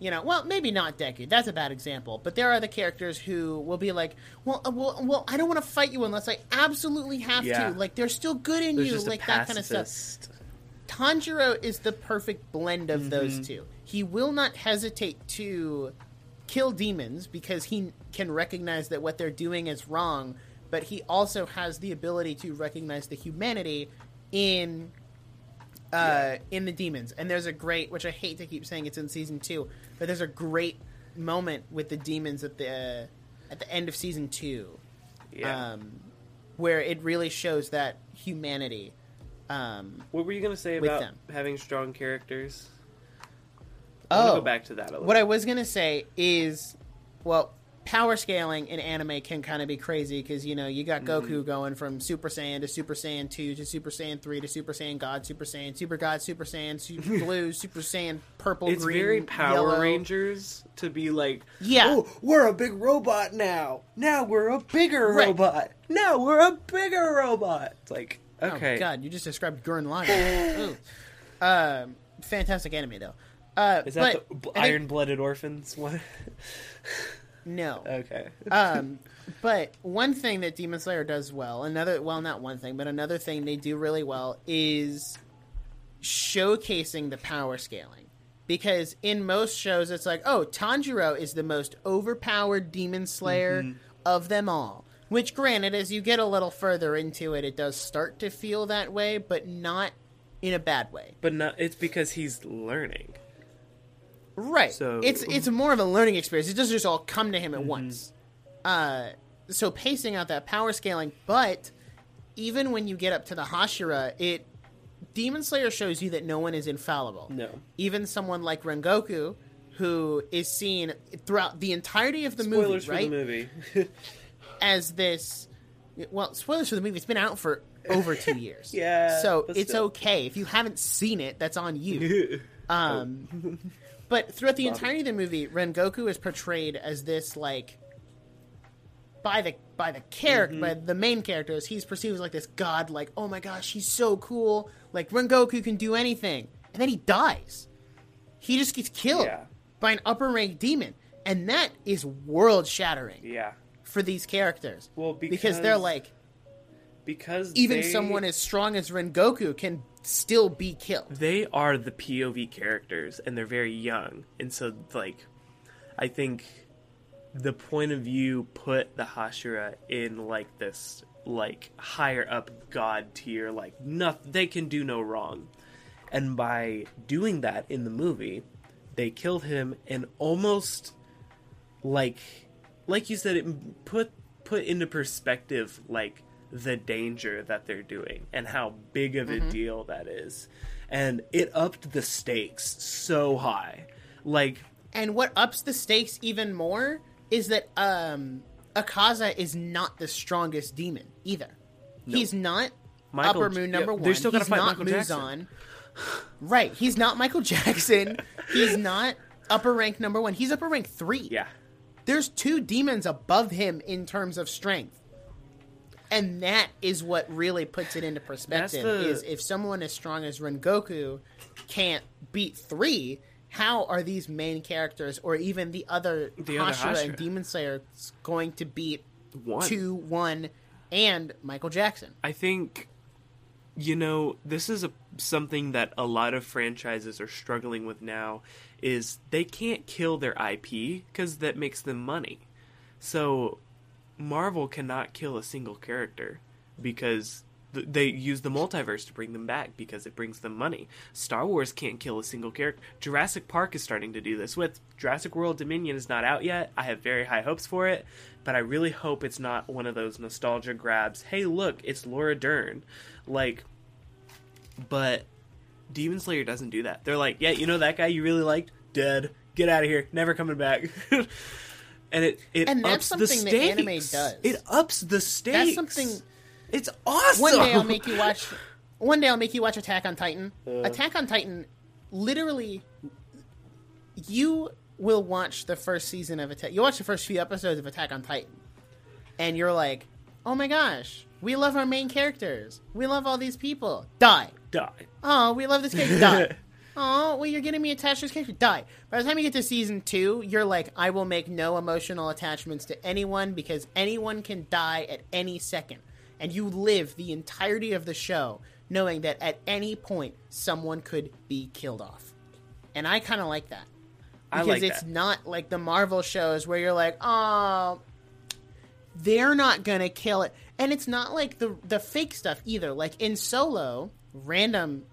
You know, well, maybe not Deku. That's a bad example. But there are the characters who will be like, "Well, uh, well, well, I don't want to fight you unless I absolutely have Yeah. to." Like, they're still good in There's you, like that kind of stuff. Tanjiro is the perfect blend of Mm-hmm. those two. He will not hesitate to kill demons because he can recognize that what they're doing is wrong, but he also has the ability to recognize the humanity in uh, in the demons. And there's a great, which I hate to keep saying it's in season two, but there's a great moment with the demons at the at the end of season two, Yeah. um, where it really shows that humanity. Um, what were you gonna say about them. having strong characters? Oh, go back to that a little. What I was gonna say is, well, power scaling in anime can kind of be crazy because you know you got Mm-hmm. Goku going from Super Saiyan to Super Saiyan two to Super Saiyan three to Super Saiyan God, Super Saiyan, Super God, Super Saiyan, Super Blue, Super Saiyan Purple, it's Green, very Power yellow. Rangers to be like, Yeah. oh, we're a big robot now. Now we're a bigger Right. robot. Now we're a bigger robot. It's like, okay, Oh God, you just described Gurren Lagann. Um, fantastic anime though. Uh, is that the think- iron-blooded orphans one? No. okay. um, but one thing that Demon Slayer does well, another well, not one thing, but another thing they do really well is showcasing the power scaling. Because in most shows, it's like, oh, Tanjiro is the most overpowered demon slayer of them all. Which, granted, as you get a little further into it, it does start to feel that way, but not in a bad way. but not, it's because he's learning. Right. So- it's it's more of a learning experience. It doesn't just all come to him at once. Uh, so pacing out that power scaling, but even when you get up to the Hashira, it Demon Slayer shows you that no one is infallible. No. Even someone like Rengoku, who is seen throughout the entirety of the Spoilers movie, right, the movie. as this. Well, spoilers for the movie. It's been out for over two years. Yeah, So it's still. okay if you haven't seen it. That's on you. Um, but throughout the entirety of the movie, Rengoku is portrayed as this like by the by the character mm-hmm. by the main characters, he's perceived as like this god, like oh my gosh, he's so cool, like Rengoku can do anything, and then he dies. He just gets killed Yeah. by an upper rank demon, and that is world shattering yeah. for these characters. Well, because they're because like Because even they- someone as strong as Rengoku can still be killed. they are the POV characters and they're very young. And so like I think the point of view put the Hashira in like this like higher up god tier like nothing they can do no wrong. And by doing that in the movie, they killed him and almost like like you said it put put into perspective like the danger that they're doing and how big of a deal that is and it upped the stakes so high like And what ups the stakes even more is that um Akaza is not the strongest demon either. He's not Michael- Upper Moon number yeah, one. they're still gotta He's fight not Michael Jackson. Muzan. Right. He's not Michael Jackson. He's not upper rank number one. He's upper rank three. yeah There's two demons above him in terms of strength. And that is what really puts it into perspective. the- Is if someone as strong as Rengoku can't beat three, how are these main characters or even the other The other Hashira and Demon Slayer going to beat two, one, and Michael Jackson? I think you know this is a something that a lot of franchises are struggling with now is they can't kill their IP because that makes them money. So Marvel cannot kill a single character because th- they use the multiverse to bring them back because it brings them money. Star Wars can't kill a single character. Jurassic Park is starting to do this with Jurassic World Dominion is not out yet. I have very high hopes for it, but I really hope it's not one of those nostalgia grabs. Hey, look, it's Laura Dern. Like but Demon Slayer doesn't do that. They're like, "Yeah, you know that guy you really liked? Dead. Get out of here. Never coming back." and it it And that's ups the something that stakes. anime does. It ups the stakes. That's something It's awesome. One day I'll make you watch. One day I'll make you watch Attack on Titan. Attack on Titan, literally, you will watch the first season of Attack. You watch the first few episodes of Attack on Titan, and you're like, "Oh my gosh, we love our main characters. We love all these people. Die. die. Oh, we love this character. Die. Oh, well, you're getting me attached to this character. Die. By the time you get to season two, you're like, I will make no emotional attachments to anyone because anyone can die at any second. And you live the entirety of the show knowing that at any point someone could be killed off. And I kind of like that. I Because like it's that. not like the Marvel shows where you're like, oh, they're not gonna kill it, and it's not like the the fake stuff either. Like in Solo, random,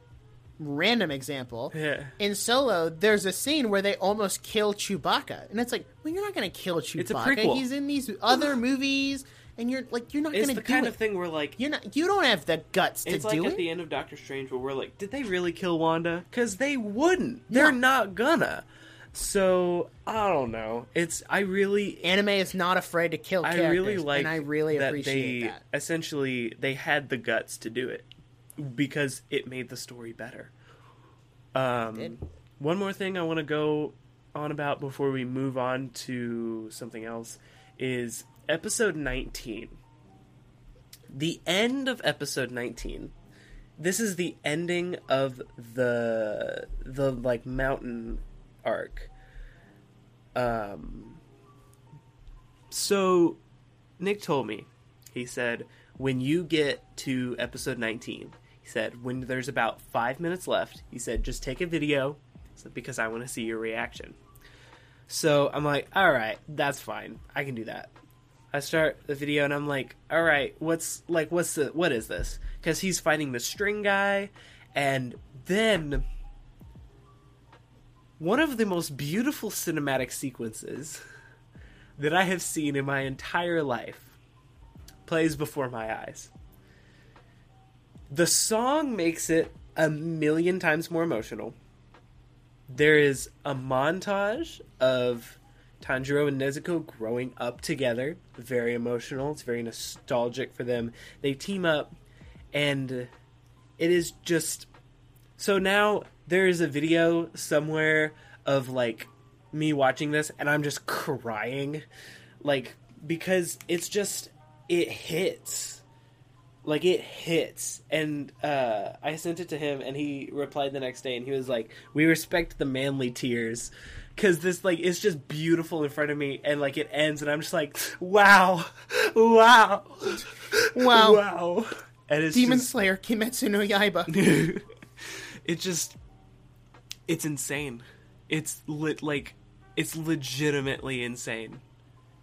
random example. Yeah. In Solo, there's a scene where they almost kill Chewbacca, and it's like, well, you're not gonna kill Chewbacca. He's in these other movies, and you're like, you're not It's gonna It's the kind it. of thing where like You're not. You don't have the guts to do it. it's like at the end of Doctor Strange where we're like, did they really kill Wanda? Because they wouldn't. They're No. not gonna. So I don't know. It's I really Anime is not afraid to kill I characters, really like and I really that appreciate they that. essentially they had the guts to do it because it made the story better. Um, one more thing I want to go on about before we move on to something else is episode 19. The end of episode 19. This is the ending of the the like mountain arc. Um so Nic told me, he said, when you get to episode 19, he said, when there's about five minutes left, he said, just take a video because I want to see your reaction. So I'm like, all right, that's fine. I can do that. I start the video and I'm like, all right, what's like, what's the, what is this? Because he's fighting the string guy, and then one of the most beautiful cinematic sequences that I have seen in my entire life plays before my eyes. The song makes it a million times more emotional. There is a montage of Tanjiro and Nezuko growing up together. Very emotional. It's very nostalgic for them. They team up, and it is just. So now there is a video somewhere of like me watching this, and I'm just crying. Like, because it's just. It hits like it hits and uh i sent it to him and he replied the next day and he was like we respect the manly tears because this like it's just beautiful in front of me and like it ends and i'm just like wow wow Wow. wow and it's Demon just, Slayer Kimetsu no Yaiba. it just it's insane it's lit like it's legitimately insane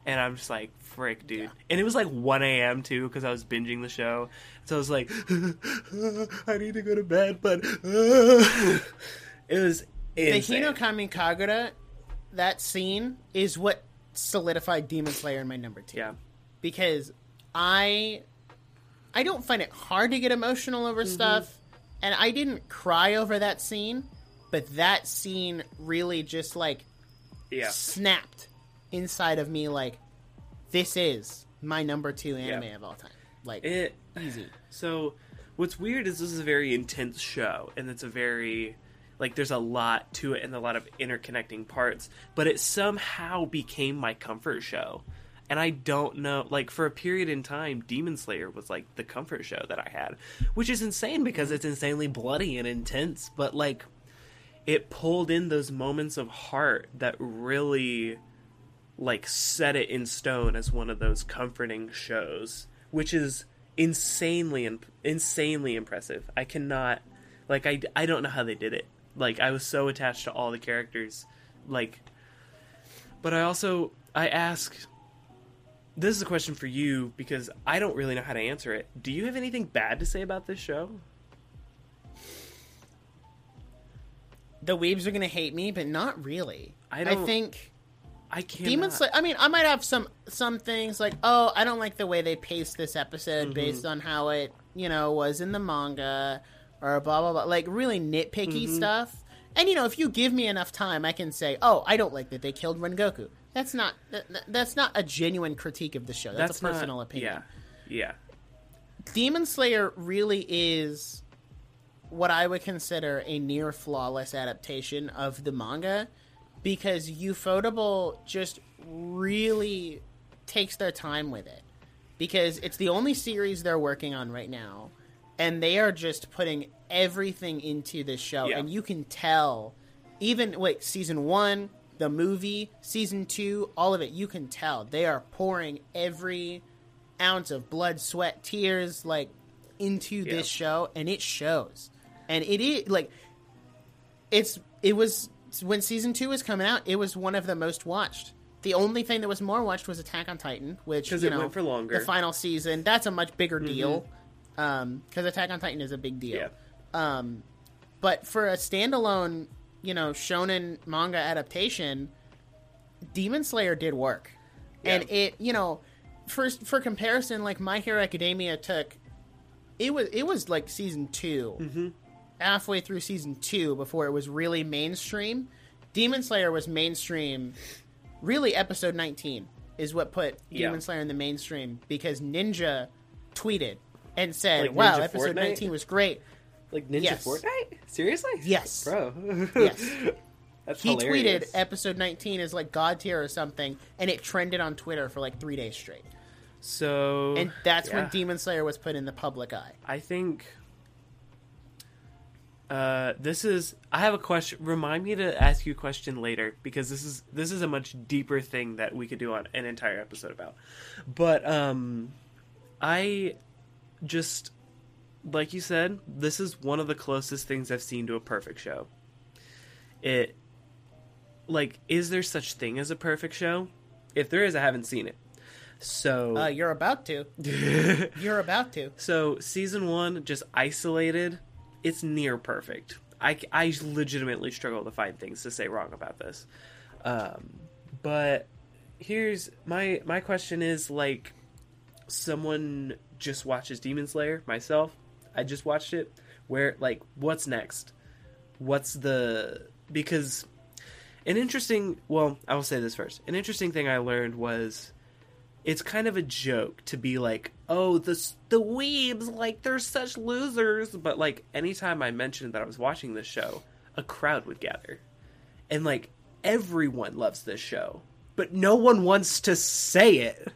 and i'm just like frick dude and it was like 1 a.m too because i was binging the show so i was like i need to go to bed but it was The. Hinokami Kagura, that scene is what solidified Demon Slayer in my number two. yeah because I I don't find it hard to get emotional over Mm-hmm. stuff, and I didn't cry over that scene, but that scene really just like yeah snapped inside of me. Like this is my number two anime of all time. Like it easy. So, what's weird is this is a very intense show, and it's a very like there's a lot to it and a lot of interconnecting parts. But it somehow became my comfort show, and I don't know. Like for a period in time, Demon Slayer was like the comfort show that I had, which is insane because it's insanely bloody and intense. But like, it pulled in those moments of heart that really like set it in stone as one of those comforting shows, which is insanely imp- insanely impressive. I cannot like I I don't know how they did it. Like I was so attached to all the characters like but I also I ask this is a question for you because I don't really know how to answer it. Do you have anything bad to say about this show? The weebs are gonna hate me, but not really. I don't- think I can't. Demon Slayer. I mean, I might have some some things like, oh, I don't like the way they paced this episode Mm-hmm. based on how it, you know, was in the manga, or blah blah blah. Like really nitpicky Mm-hmm. stuff. And you know, if you give me enough time, I can say, oh, I don't like that they killed Rengoku. That's not that, that's not a genuine critique of the show. That's, a personal not- opinion. Yeah. Yeah. Demon Slayer really is what I would consider a near flawless adaptation of the manga because Ufotable just really takes their time with it because it's the only series they're working on right now and they are just putting everything into this show Yeah. and you can tell even wait season 1 the movie season 2 all of it you can tell they are pouring every ounce of blood, sweat, tears, like into Yeah. this show, and it shows. And it is like it's it was when season two was coming out, it was one of the most watched. The only thing that was more watched was Attack on Titan, which you know, for longer. The final season, that's a much bigger deal, because Attack on Titan is a big deal. Yeah. Um, but for a standalone, you know, shonen manga adaptation, Demon Slayer did work, and it, you know, for for comparison, like My Hero Academia took, it was it was like season 2 Mm-hmm. Halfway through season two before it was really mainstream. Demon Slayer was mainstream. Really, episode nineteen is what put Yeah. Demon Slayer in the mainstream because Ninja tweeted and said, Like "Wow, episode Fortnite? nineteen was great." Like Ninja Yes. Fortnite? Seriously? Yes. Bro. Yes. That's He hilarious. tweeted episode 19 is like God tier or something, and it trended on Twitter for like three days straight. So And that's yeah. when Demon Slayer was put in the public eye. I think uh, this is. I have a question. Remind me to ask you a question later because this is this is a much deeper thing that we could do on an entire episode about. But um, I just like you said, this is one of the closest things I've seen to a perfect show. It like is there such thing as a perfect show? If there is, I haven't seen it. So Uh, you're about to. You're about to. so season one, just isolated, it's near perfect. I, I legitimately struggle to find things to say wrong about this. Um, but here's my my question is like someone just watches Demon Slayer myself. I just watched it. Where like what's next? What's the because an interesting well, I will say this first. An interesting thing I learned was it's kind of a joke to be like, "Oh, the the weebs like they're such losers," but like anytime I mentioned that I was watching this show, a crowd would gather. And like everyone loves this show, but no one wants to say it.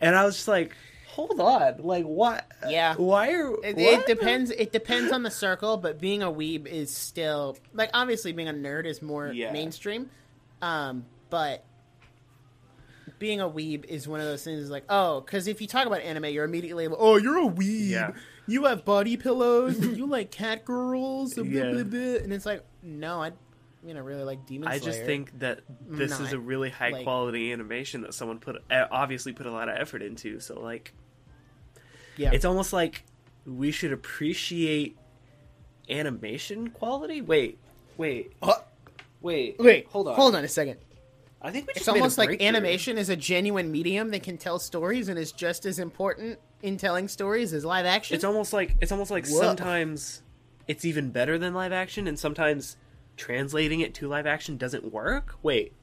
And I was just like, "Hold on. Like what? Yeah. Why are It, it depends. It depends on the circle, but being a weeb is still like obviously being a nerd is more Yeah. mainstream. Um, but being a weeb is one of those things. Like, oh, because if you talk about anime, you're immediately like, oh, you're a weeb. Yeah. You have body pillows. you like cat girls. and blah, Yeah. blah, blah. And it's like, no, I, you know, really like Demon I just think that this is a really high like- quality animation that someone put uh, obviously put a lot of effort into. So like yeah, it's almost like we should appreciate animation quality. Wait, wait, Uh, wait, wait, hold on, hold on a second. I think we It's just made a almost like animation is a genuine medium that can tell stories and is just as important in telling stories as live action. It's almost like it's almost like Whoa. sometimes it's even better than live action, and sometimes translating it to live action doesn't work. Wait,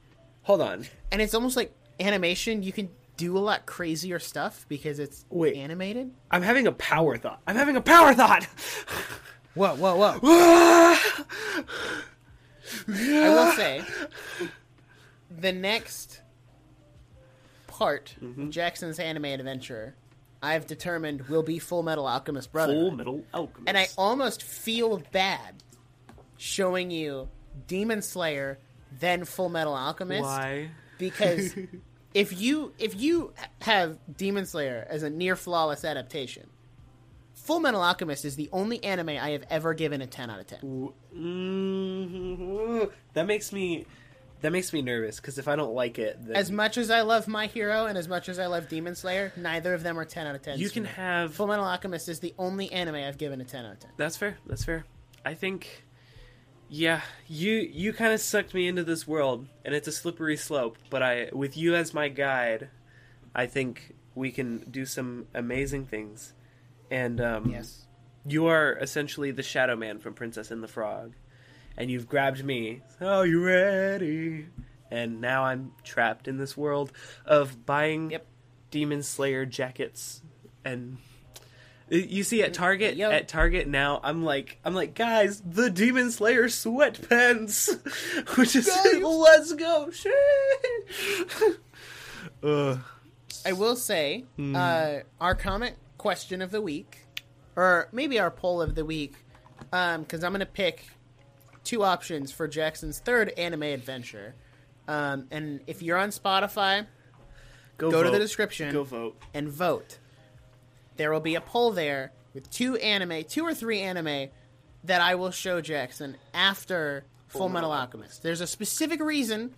hold on. and it's almost like animation. You can do a lot crazier stuff because it's Wait. animated. I'm having a power thought. I'm having a power thought. Whoa, whoa, whoa! I I will say, the next part Mm-hmm. of Jackson's anime adventure, I've determined will be Full Metal Alchemist Brother. Full Metal Alchemist. and I almost feel bad showing you Demon Slayer, then Full Metal Alchemist. Why? because if you if you have Demon Slayer as a near flawless adaptation, Full Metal Alchemist is the only anime I have ever given a ten out of ten. Mhm. That makes me that makes me nervous because if I don't like it, then As much as I love My Hero and as much as I love Demon Slayer, neither of them are ten out of ten. you can have Full Metal Alchemist is the only anime I've given a ten out of ten. That's fair. That's fair. I think yeah, you you kind of sucked me into this world and it's a slippery slope, but I with you as my guide, I think we can do some amazing things. And um Yes. you are essentially the shadow man from Princess and the Frog. And you've grabbed me. Are you ready? And now I'm trapped in this world of buying Yep. Demon Slayer jackets and you see at Target Yo. at Target now I'm like I'm like guys the Demon Slayer sweatpants which is let's go shit Ugh. I will say, uh, our comment question of the week, or maybe our poll of the week, because I'm going to pick two options for Jackson's third anime adventure. Um, and if you're on Spotify, go, go to the description go vote and vote. There will be a poll there with two anime, two or three anime that I will show Jackson after Full Metal Alchemist. There's a specific reason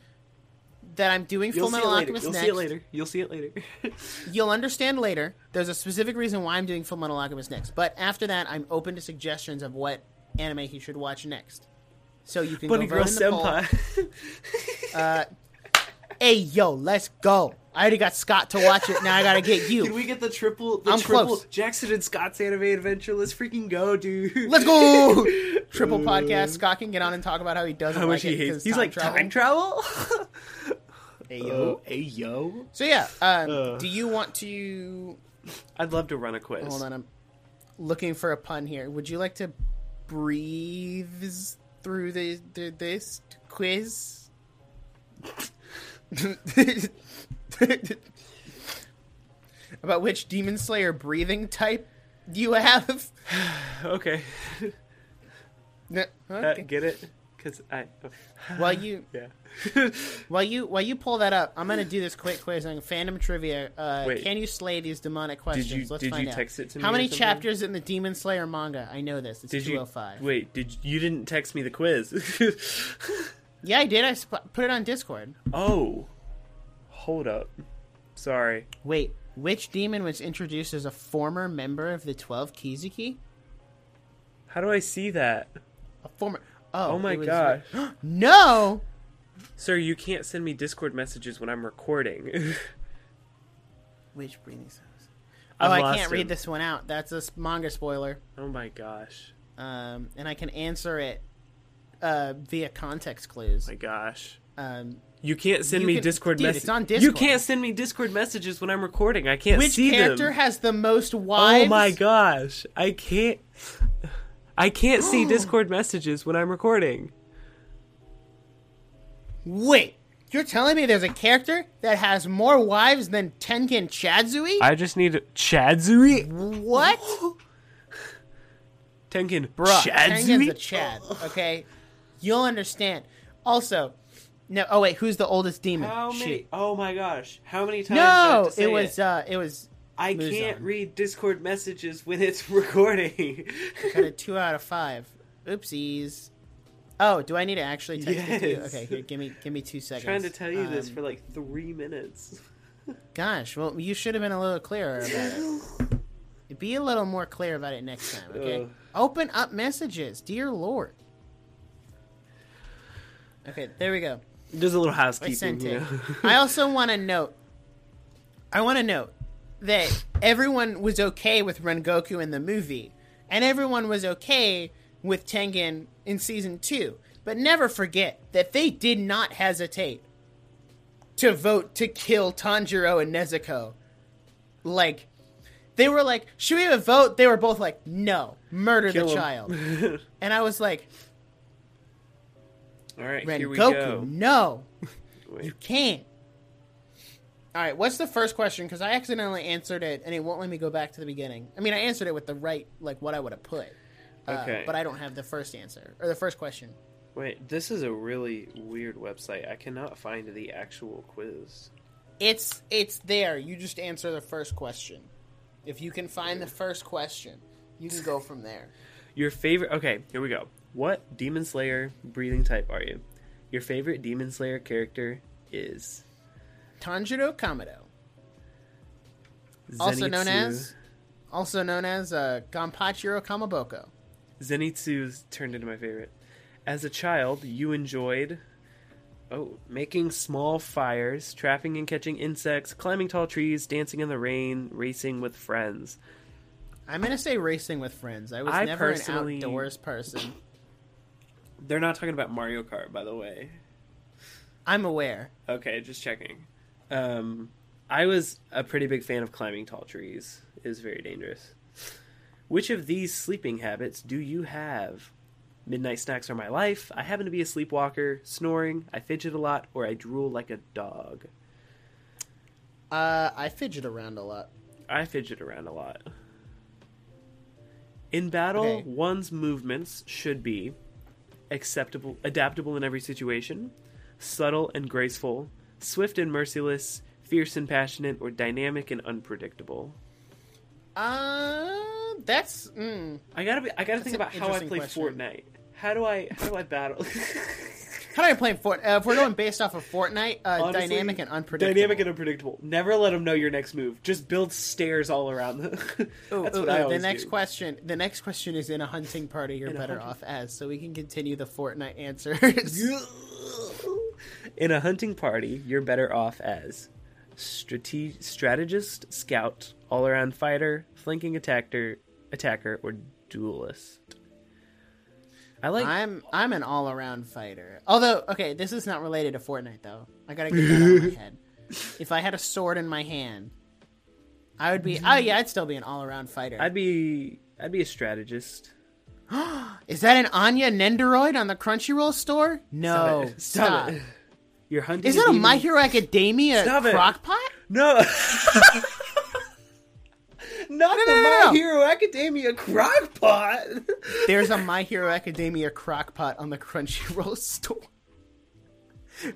that I'm doing you'll Full Metal Alchemist you'll next. see it later you'll see it later You'll understand later. There's a specific reason why I'm doing Full Metal Alchemist next. But after that, I'm open to suggestions of what anime he should watch next. So you can Bunny go Girl vote in the poll. Senpai Hey, yo, let's go. I already got Scott to watch it. Now I gotta get you. Can we get the triple the I'm triple close. Jackson and Scott's anime adventure let's freaking go dude Let's go. Triple podcast. Scott can get on and talk about how he doesn't how like much he it hates he's like travel. time travel Hey, yo yo. hey yo So yeah, um, Uh. do you want to? I'd love to run a quiz Hold on, I'm looking for a pun here. Would you like to breathe through the, the this quiz? About which Demon Slayer breathing type do you have? okay No, Uh, okay. get it because I While you yeah while you while you pull that up, I'm gonna do this quick quiz on fandom trivia. Uh, Wait. can you slay these demonic questions? you- Let's did find you out. text it to me How many chapters in the Demon Slayer manga? I know this. It's did you 205. wait did you didn't text me the quiz Yeah, I did. I sp- put it on Discord. oh hold up sorry Wait, which demon was introduced as a former member of the Twelve Kizuki? how do I see that A former. Oh, Oh my it was- gosh. No. Sir, you can't send me Discord messages when I'm recording. Which breathing sounds? I've Oh, I lost can't read him. this one out. That's a s- manga spoiler. Oh my gosh. Um, and I can answer it uh, via context clues. My gosh. Um, You can't send You me can- Discord dude, messages. on You Discord. can't send me Discord messages when I'm recording. I can't which see character them. has the most wives? Oh my gosh. I can't I can't see Discord messages when I'm recording. Wait, you're telling me there's a character that has more wives than Tengen Chadzui? I just need Chadzui. what? Tengen Bruh, Tengen's Chadzui. a Chad. Okay, you'll understand. Also, no. Oh wait, who's the oldest demon? How many? Oh my gosh! How many times? do I have No, it was. Uh, it was. I Muzan. can't read Discord messages when it's recording. Got a two out of five. Oopsies. Oh, do I need to actually text it to you? Okay, here, give me give me two seconds. I'm trying to tell you this Um, for like three minutes. Gosh, well, you should have been a little clearer about it. Be a little more clear about it next time, okay? Ugh. Open up messages, dear lord. Okay, there we go. There's a little I housekeeping. sent you know? I also want to note. I want to note that everyone was okay with Rengoku in the movie, and everyone was okay with Tengen in season two. But never forget that they did not hesitate to vote to kill Tanjiro and Nezuko. Like, they were like, "Should we have a vote?" They were both like, "No, murder Kill the 'em. child." And I was like, All right, here we go. no." You can't. All right, what's the first question? Because I accidentally answered it, and it won't let me go back to the beginning. I mean, I answered it with the right, like what I would have put. Uh, Okay. But I don't have the first answer or the first question. Wait, this is a really weird website. I cannot find the actual quiz. It's it's there. You just answer the first question. If you can find the first question, you can go from there. Your favorite. Okay, here we go. What Demon Slayer breathing type are you? Your favorite Demon Slayer character is Tanjiro Kamado, also known as also known as uh, Kamaboko. Zenitsu's turned into my favorite. As a child, you enjoyed oh, making small fires, trapping and catching insects, climbing tall trees, dancing in the rain, racing with friends. I'm gonna say racing with friends. I was I never an outdoors person. They're not talking about Mario Kart, by the way. I'm aware. Okay, just checking. Um, I was a pretty big fan of climbing tall trees. It was very dangerous. Which of these sleeping habits do you have? Midnight snacks are my life. I happen to be a sleepwalker, snoring, I fidget a lot, or I drool like a dog. Uh, I fidget around a lot. I fidget around a lot. In battle, Okay. one's movements should be acceptable, adaptable in every situation, subtle and graceful, swift and merciless, fierce and passionate, or dynamic and unpredictable. Uh, that's mm. I gotta be. I gotta think about how I play question. Fortnite. How do I? How do I battle? how do I play Fort? Uh, if we're going based off of Fortnite, uh, Honestly, dynamic and unpredictable. Dynamic and unpredictable. Never let them know your next move. Just build stairs all around. them. Ooh, That's ooh, what ooh, I the next do. question. The next question is in a hunting party. You're In better off as, so we can continue the Fortnite answers. In a hunting party, you're better off as strate- strategist, scout, all-around fighter, flanking attacker, attacker, or duelist. I like. I'm I'm an all around fighter. Although, okay, this is not related to Fortnite though. I gotta get that out of my head. If I had a sword in my hand, I would be. Oh yeah, I'd still be an all around fighter. I'd be. I'd be a strategist. Is that an Anya Nendoroid on the Crunchyroll store? No, Stop it. stop. it. You're hunting. Is that a demon- My Hero Academia Stop it. crockpot? No. Not No, the no, no, My no. Hero Academia crockpot. There's a My Hero Academia crockpot on the Crunchyroll store.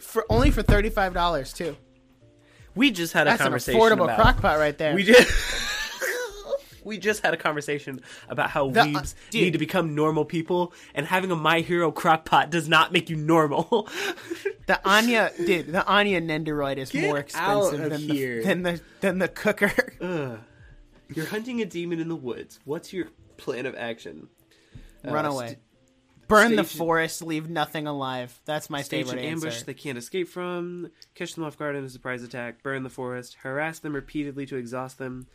For only for thirty five dollars too. We just had a That's an affordable about. crockpot right there. We just. We just had a conversation about how The- uh, weebs dude. need to become normal people, and having a My Hero crockpot does not make you normal. The Anya, dude, the Anya Nendoroid is Get more expensive than the, than the than the cooker. Ugh. You're hunting a demon in the woods. What's your plan of action? Run Uh, away. st- Burn the forest, leave nothing alive. That's my Stage favorite an ambush answer. they can't escape from, catch them off guard in a surprise attack, burn the forest, harass them repeatedly to exhaust them,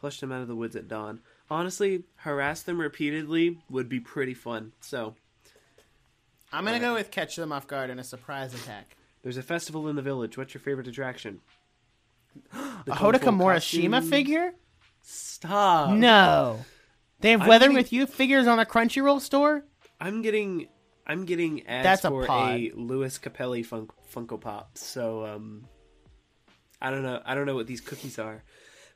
flush them out of the woods at dawn. Honestly, harass them repeatedly would be pretty fun. So, I'm gonna go with catch them off guard in a surprise attack. there's a festival in the village. What's your favorite attraction? The A colorful Hodaka Morishima figure? Stop. No. They have I'm Weather getting- with You figures on a Crunchyroll store? I'm getting I'm getting ads That's a for pod. a Louis Capelli fun- Funko Pop. So um I don't know I don't know what these cookies are.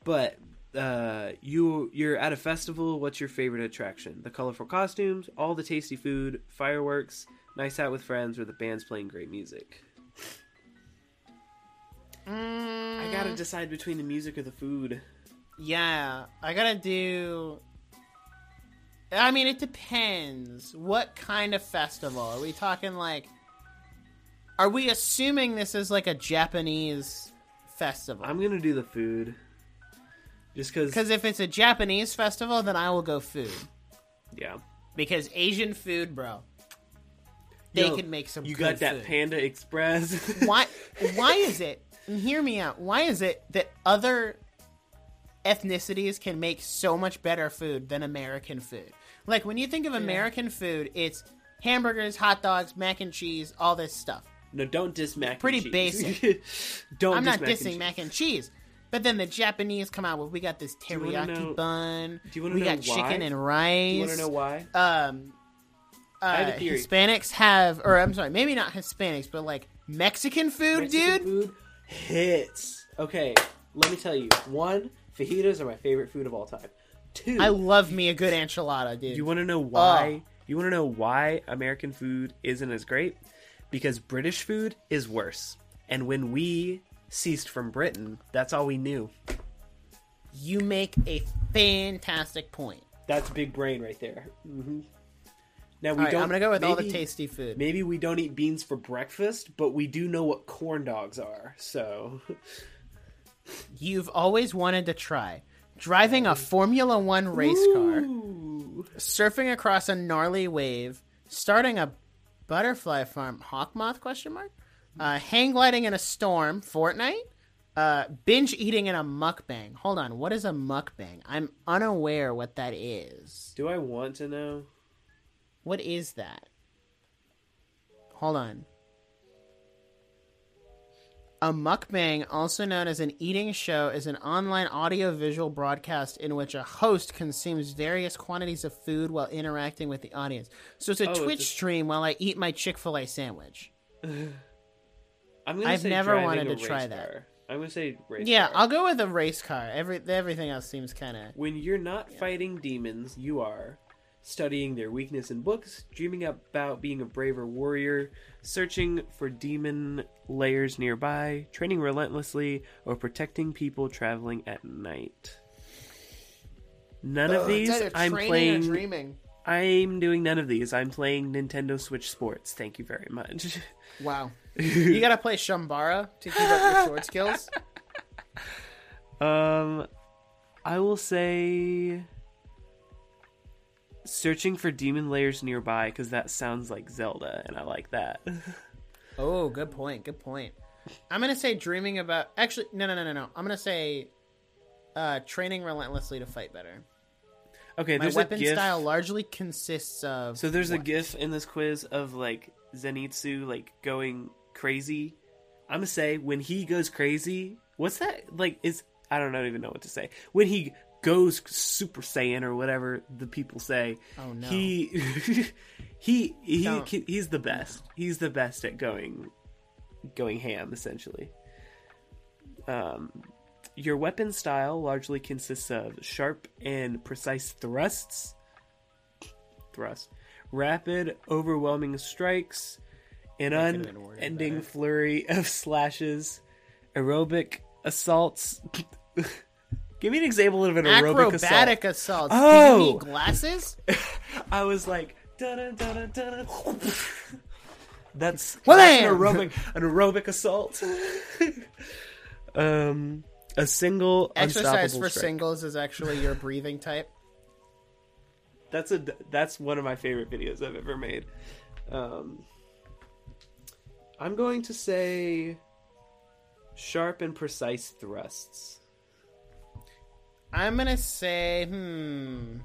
But uh you you're at a festival, what's your favorite attraction? The colorful costumes, all the tasty food, fireworks, nice out with friends or the band's playing great music. I got to decide between the music or the food. Yeah, I gotta do. I mean, it depends. What kind of festival? Are we talking like. Are we assuming this is like a Japanese festival? I'm going to do the food. Just cuz Because if it's a Japanese festival, then I will go food. yeah. Because Asian food, bro. They Yo, can make some You got that food. Panda Express. why why is it and hear me out why is it that other ethnicities can make so much better food than american food like when you think of american food it's hamburgers hot dogs mac and cheese all this stuff No, don't diss mac. Pretty and cheese. Pretty basic. don't. i'm diss not mac dissing cheese. mac and cheese but then the japanese come out with we got this teriyaki know- bun do you wanna we know got why? chicken and rice Do you want to know why? um I have uh, a theory. Hispanics have, or I'm sorry, maybe not Hispanics, but like Mexican food, Mexican dude. food hits. Okay, let me tell you. One, fajitas are my favorite food of all time. Two, I love me a good enchilada, dude. you want to know why? You want to know why American food isn't as great? Because British food is worse. And when we ceased from Britain, that's all we knew. You make a fantastic point. That's big brain right there. hmm Now we right, don't. I'm gonna go with all the tasty food. Maybe we don't eat beans for breakfast, but we do know what corn dogs are. So You've always wanted to try driving a Formula One race car, surfing across a gnarly wave, starting a butterfly farm, Hawk moth? question mark, uh, hang gliding in a storm, Fortnite, uh, binge eating in a mukbang. Hold on, what is a mukbang? I'm unaware what that is. Do I want to know? What is that? Hold on. A mukbang, also known as an eating show, is an online audio-visual broadcast in which a host consumes various quantities of food while interacting with the audience. So it's a Oh, it's Twitch a- stream while I eat my Chick-fil-A sandwich. I'm gonna I've say never wanted to try race that. I'm gonna say race Yeah, car. I'll go with a race car. Every everything else seems kind of When you're not fighting demons, you are studying their weakness in books, dreaming about being a braver warrior, searching for demon layers nearby, training relentlessly, or protecting people traveling at night. None of these I'm playing. dreaming. I'm doing none of these. I'm playing Nintendo Switch Sports. Thank you very much. Wow, you gotta play Chambara to keep up your sword skills. Um, I will say searching for demon layers nearby because that sounds like Zelda, and I like that. Oh, good point. Good point. I'm gonna say dreaming about. Actually, no, no, no, no, no. I'm gonna say uh, training relentlessly to fight better. Okay, My there's weapon a gif. style largely consists of. So there's a gif in this quiz of like Zenitsu like going crazy. I'm gonna say when he goes crazy, what's that like? Is I don't know, even know what to say. When he goes Super Saiyan or whatever the people say, Oh, no. he he he Don't. he's the best. He's the best at going going ham essentially. Um, your weapon style largely consists of sharp and precise thrusts, thrust, rapid, overwhelming strikes, an That could've been worded unending flurry of slashes, aerobic assaults. Give me an example of an aerobic assault. acrobatic assaults. Do Oh! you need glasses? I was like. That's, Well, that's an aerobic an aerobic assault. um, a single Exercise for strike. singles is actually your breathing type. that's a that's one of my favorite videos I've ever made. Um, I'm going to say sharp and precise thrusts. I'm gonna say, hmm.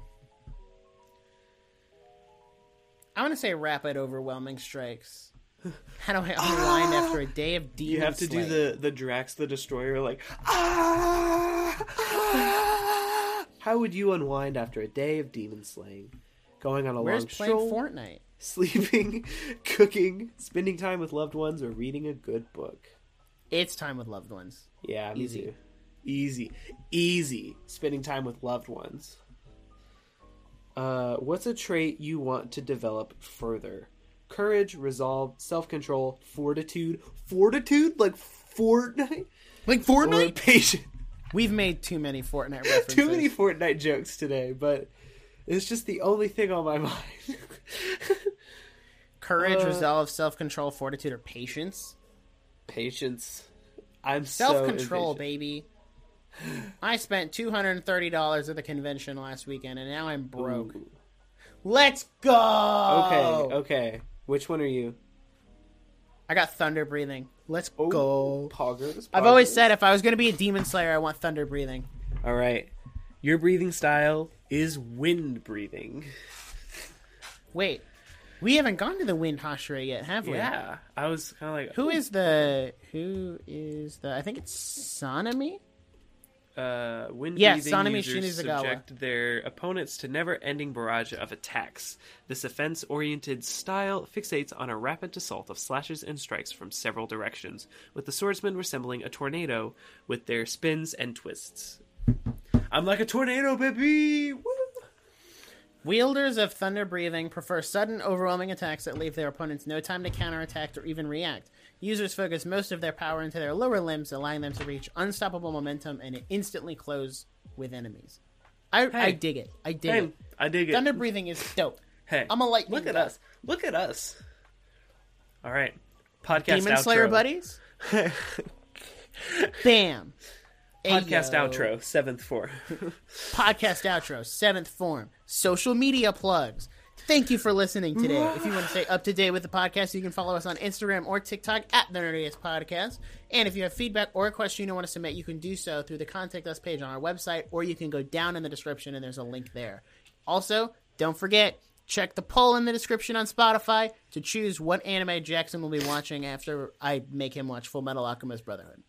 I'm gonna say rapid, overwhelming strikes. How do I unwind after a day of demon slaying? You have to do the the Drax the Destroyer like ah, ah. How would you unwind after a day of demon slaying? Going on a long. Where's long playing stroll, Fortnite? Sleeping, cooking, spending time with loved ones, or reading a good book. It's time with loved ones. Yeah, Easy. too. Easy, easy. Spending time with loved ones. Uh, what's a trait you want to develop further? Courage, resolve, self-control, fortitude. Fortitude, like Fortnite, Like or Fortnite? patient. We've made too many Fortnite references. Too many Fortnite jokes today, but it's just the only thing on my mind. Courage, Uh, resolve, self control, fortitude, or patience. Patience. I'm Self control, so baby. I spent two hundred and thirty dollars at the convention last weekend, and now I'm broke. Ooh. Let's go. Okay, okay. Which one are you? I got thunder breathing. Let's Oh, go. Poggers. I've always said if I was going to be a demon slayer, I want thunder breathing. All right. Your breathing style is wind breathing. Wait, we haven't gone to the wind hashira yet, have we? Yeah. I was kind of like, Who is the who is the? I think it's Sanemi. uh, wind Yeah, breathing Sanemi users subject their opponents to never-ending barrage of attacks. This offense-oriented style fixates on a rapid assault of slashes and strikes from several directions, with the swordsman resembling a tornado with their spins and twists. I'm like a tornado, baby. Woo! Wielders of thunder breathing prefer sudden, overwhelming attacks that leave their opponents no time to counterattack or even react. Users focus most of their power into their lower limbs, allowing them to reach unstoppable momentum and instantly close with enemies. I, I dig it. I dig Hey, it. I dig it. Thunder breathing is dope. Hey, I'm a lightning Look at guy. us. Look at us. All right, podcast Demon outro. Slayer buddies. Bam. Podcast Ayo. outro seventh form. podcast outro, seventh form, social media plugs. Thank you for listening today. If you want to stay up to date with the podcast, you can follow us on Instagram or TikTok at the Nerdiest Podcast. And if you have feedback or a question you want to submit, you can do so through the Contact Us page on our website, or you can go down in the description and there's a link there. Also, don't forget, check the poll in the description on Spotify to choose what anime Jackson will be watching after I make him watch Full Metal Alchemist Brotherhood.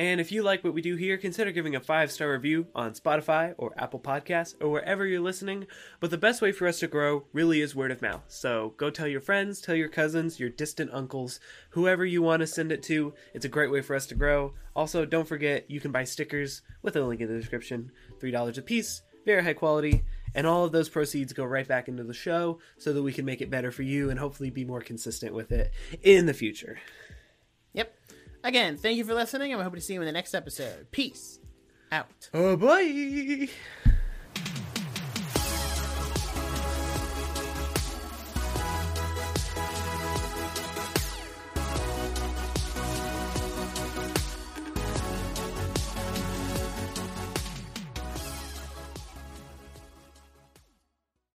And if you like what we do here, consider giving a five star review on Spotify or Apple Podcasts or wherever you're listening. But the best way for us to grow really is word of mouth. So go tell your friends, tell your cousins, your distant uncles, whoever you want to send it to. It's a great way for us to grow. Also, don't forget you can buy stickers with a link in the description. $3 a piece, very high quality. And all of those proceeds go right back into the show so that we can make it better for you and hopefully be more consistent with it in the future. Again, thank you for listening, and we hope to see you in the next episode. Peace out. Oh, bye!